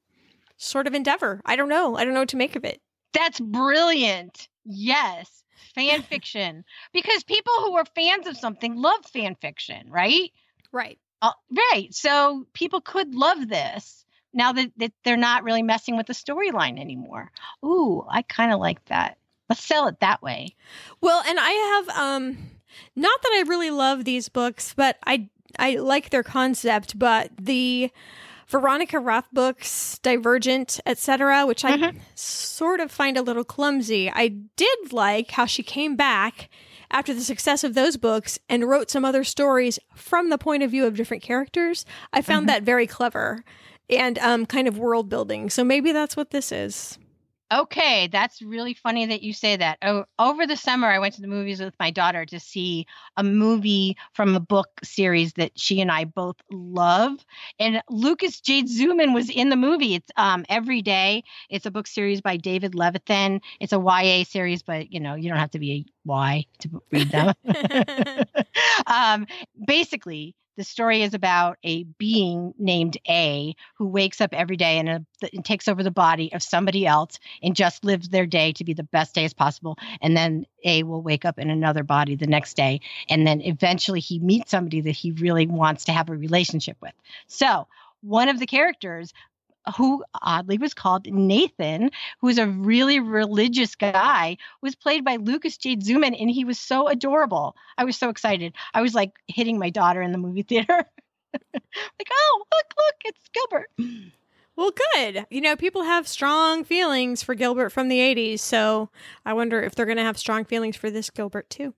sort of endeavor. I don't know. I don't know what to make of it. That's brilliant. Yes, fan fiction. Because people who are fans of something love fan fiction, right? Right. Uh, right. So people could love this now that, that they're not really messing with the storyline anymore. Ooh, I kind of like that. Let's sell it that way. Well, and I have um not that I really love these books, but I I like their concept, but the Veronica Roth books, Divergent, etc., which I mm-hmm. sort of find a little clumsy. I did like how she came back after the success of those books and wrote some other stories from the point of view of different characters. I found mm-hmm. that very clever and um, kind of world building. So maybe that's what this is. Okay, that's really funny that you say that. Oh, over the summer, I went to the movies with my daughter to see a movie from a book series that she and I both love. And Lucas Jade Zumann was in the movie. It's um, Every Day. It's a book series by David Levithan. It's a YA series, but you know, you don't have to be a Y to read them. um, basically, the story is about a being named A who wakes up every day and, uh, a, and, takes over the body of somebody else and just lives their day to be the best day as possible. And then A will wake up in another body the next day. And then eventually he meets somebody that he really wants to have a relationship with. So, one of the characters who oddly was called Nathan, who was a really religious guy, was played by Lucas Jade Zumann, and he was so adorable. I was so excited. I was like hitting my daughter in the movie theater. like, oh, look, look, it's Gilbert. Well, good. You know, people have strong feelings for Gilbert from the 80s, so I wonder if they're going to have strong feelings for this Gilbert too.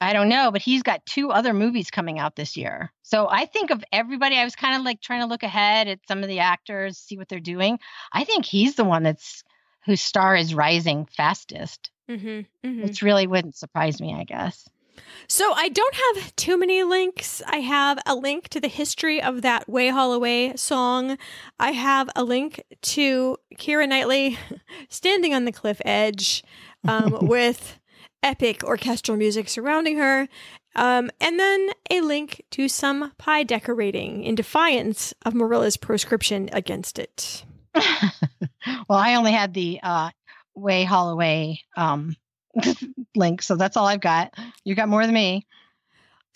I don't know, but he's got two other movies coming out this year. So I think of everybody, I was kind of like trying to look ahead at some of the actors, see what they're doing. I think he's the one that's whose star is rising fastest. Mm-hmm, mm-hmm. Which really wouldn't surprise me, I guess. So I don't have too many links. I have a link to the history of that Way Holloway song. I have a link to Keira Knightley standing on the cliff edge um, with epic orchestral music surrounding her, um, and then a link to some pie decorating in defiance of Marilla's proscription against it. well, I only had the uh, Way Holloway um, link, so that's all I've got. You got more than me.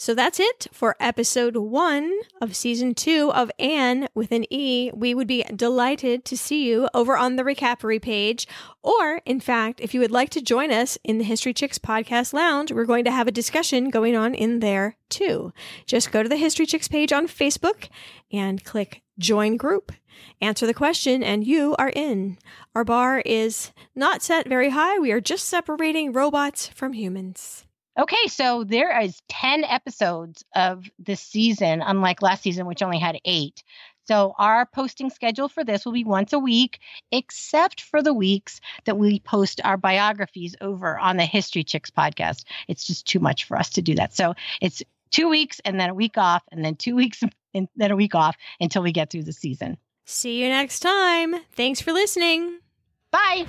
So that's it for episode one of season two of Anne with an E. We would be delighted to see you over on the Recapery page. Or, in fact, if you would like to join us in the History Chicks podcast lounge, we're going to have a discussion going on in there too. Just go to the History Chicks page on Facebook and click join group. Answer the question, and you are in. Our bar is not set very high. We are just separating robots from humans. Okay, so there is 10 episodes of this season, unlike last season, which only had eight. So our posting schedule for this will be once a week, except for the weeks that we post our biographies over on the History Chicks podcast. It's just too much for us to do that. So it's two weeks and then a week off, and then two weeks and then a week off until we get through the season. See you next time. Thanks for listening. Bye.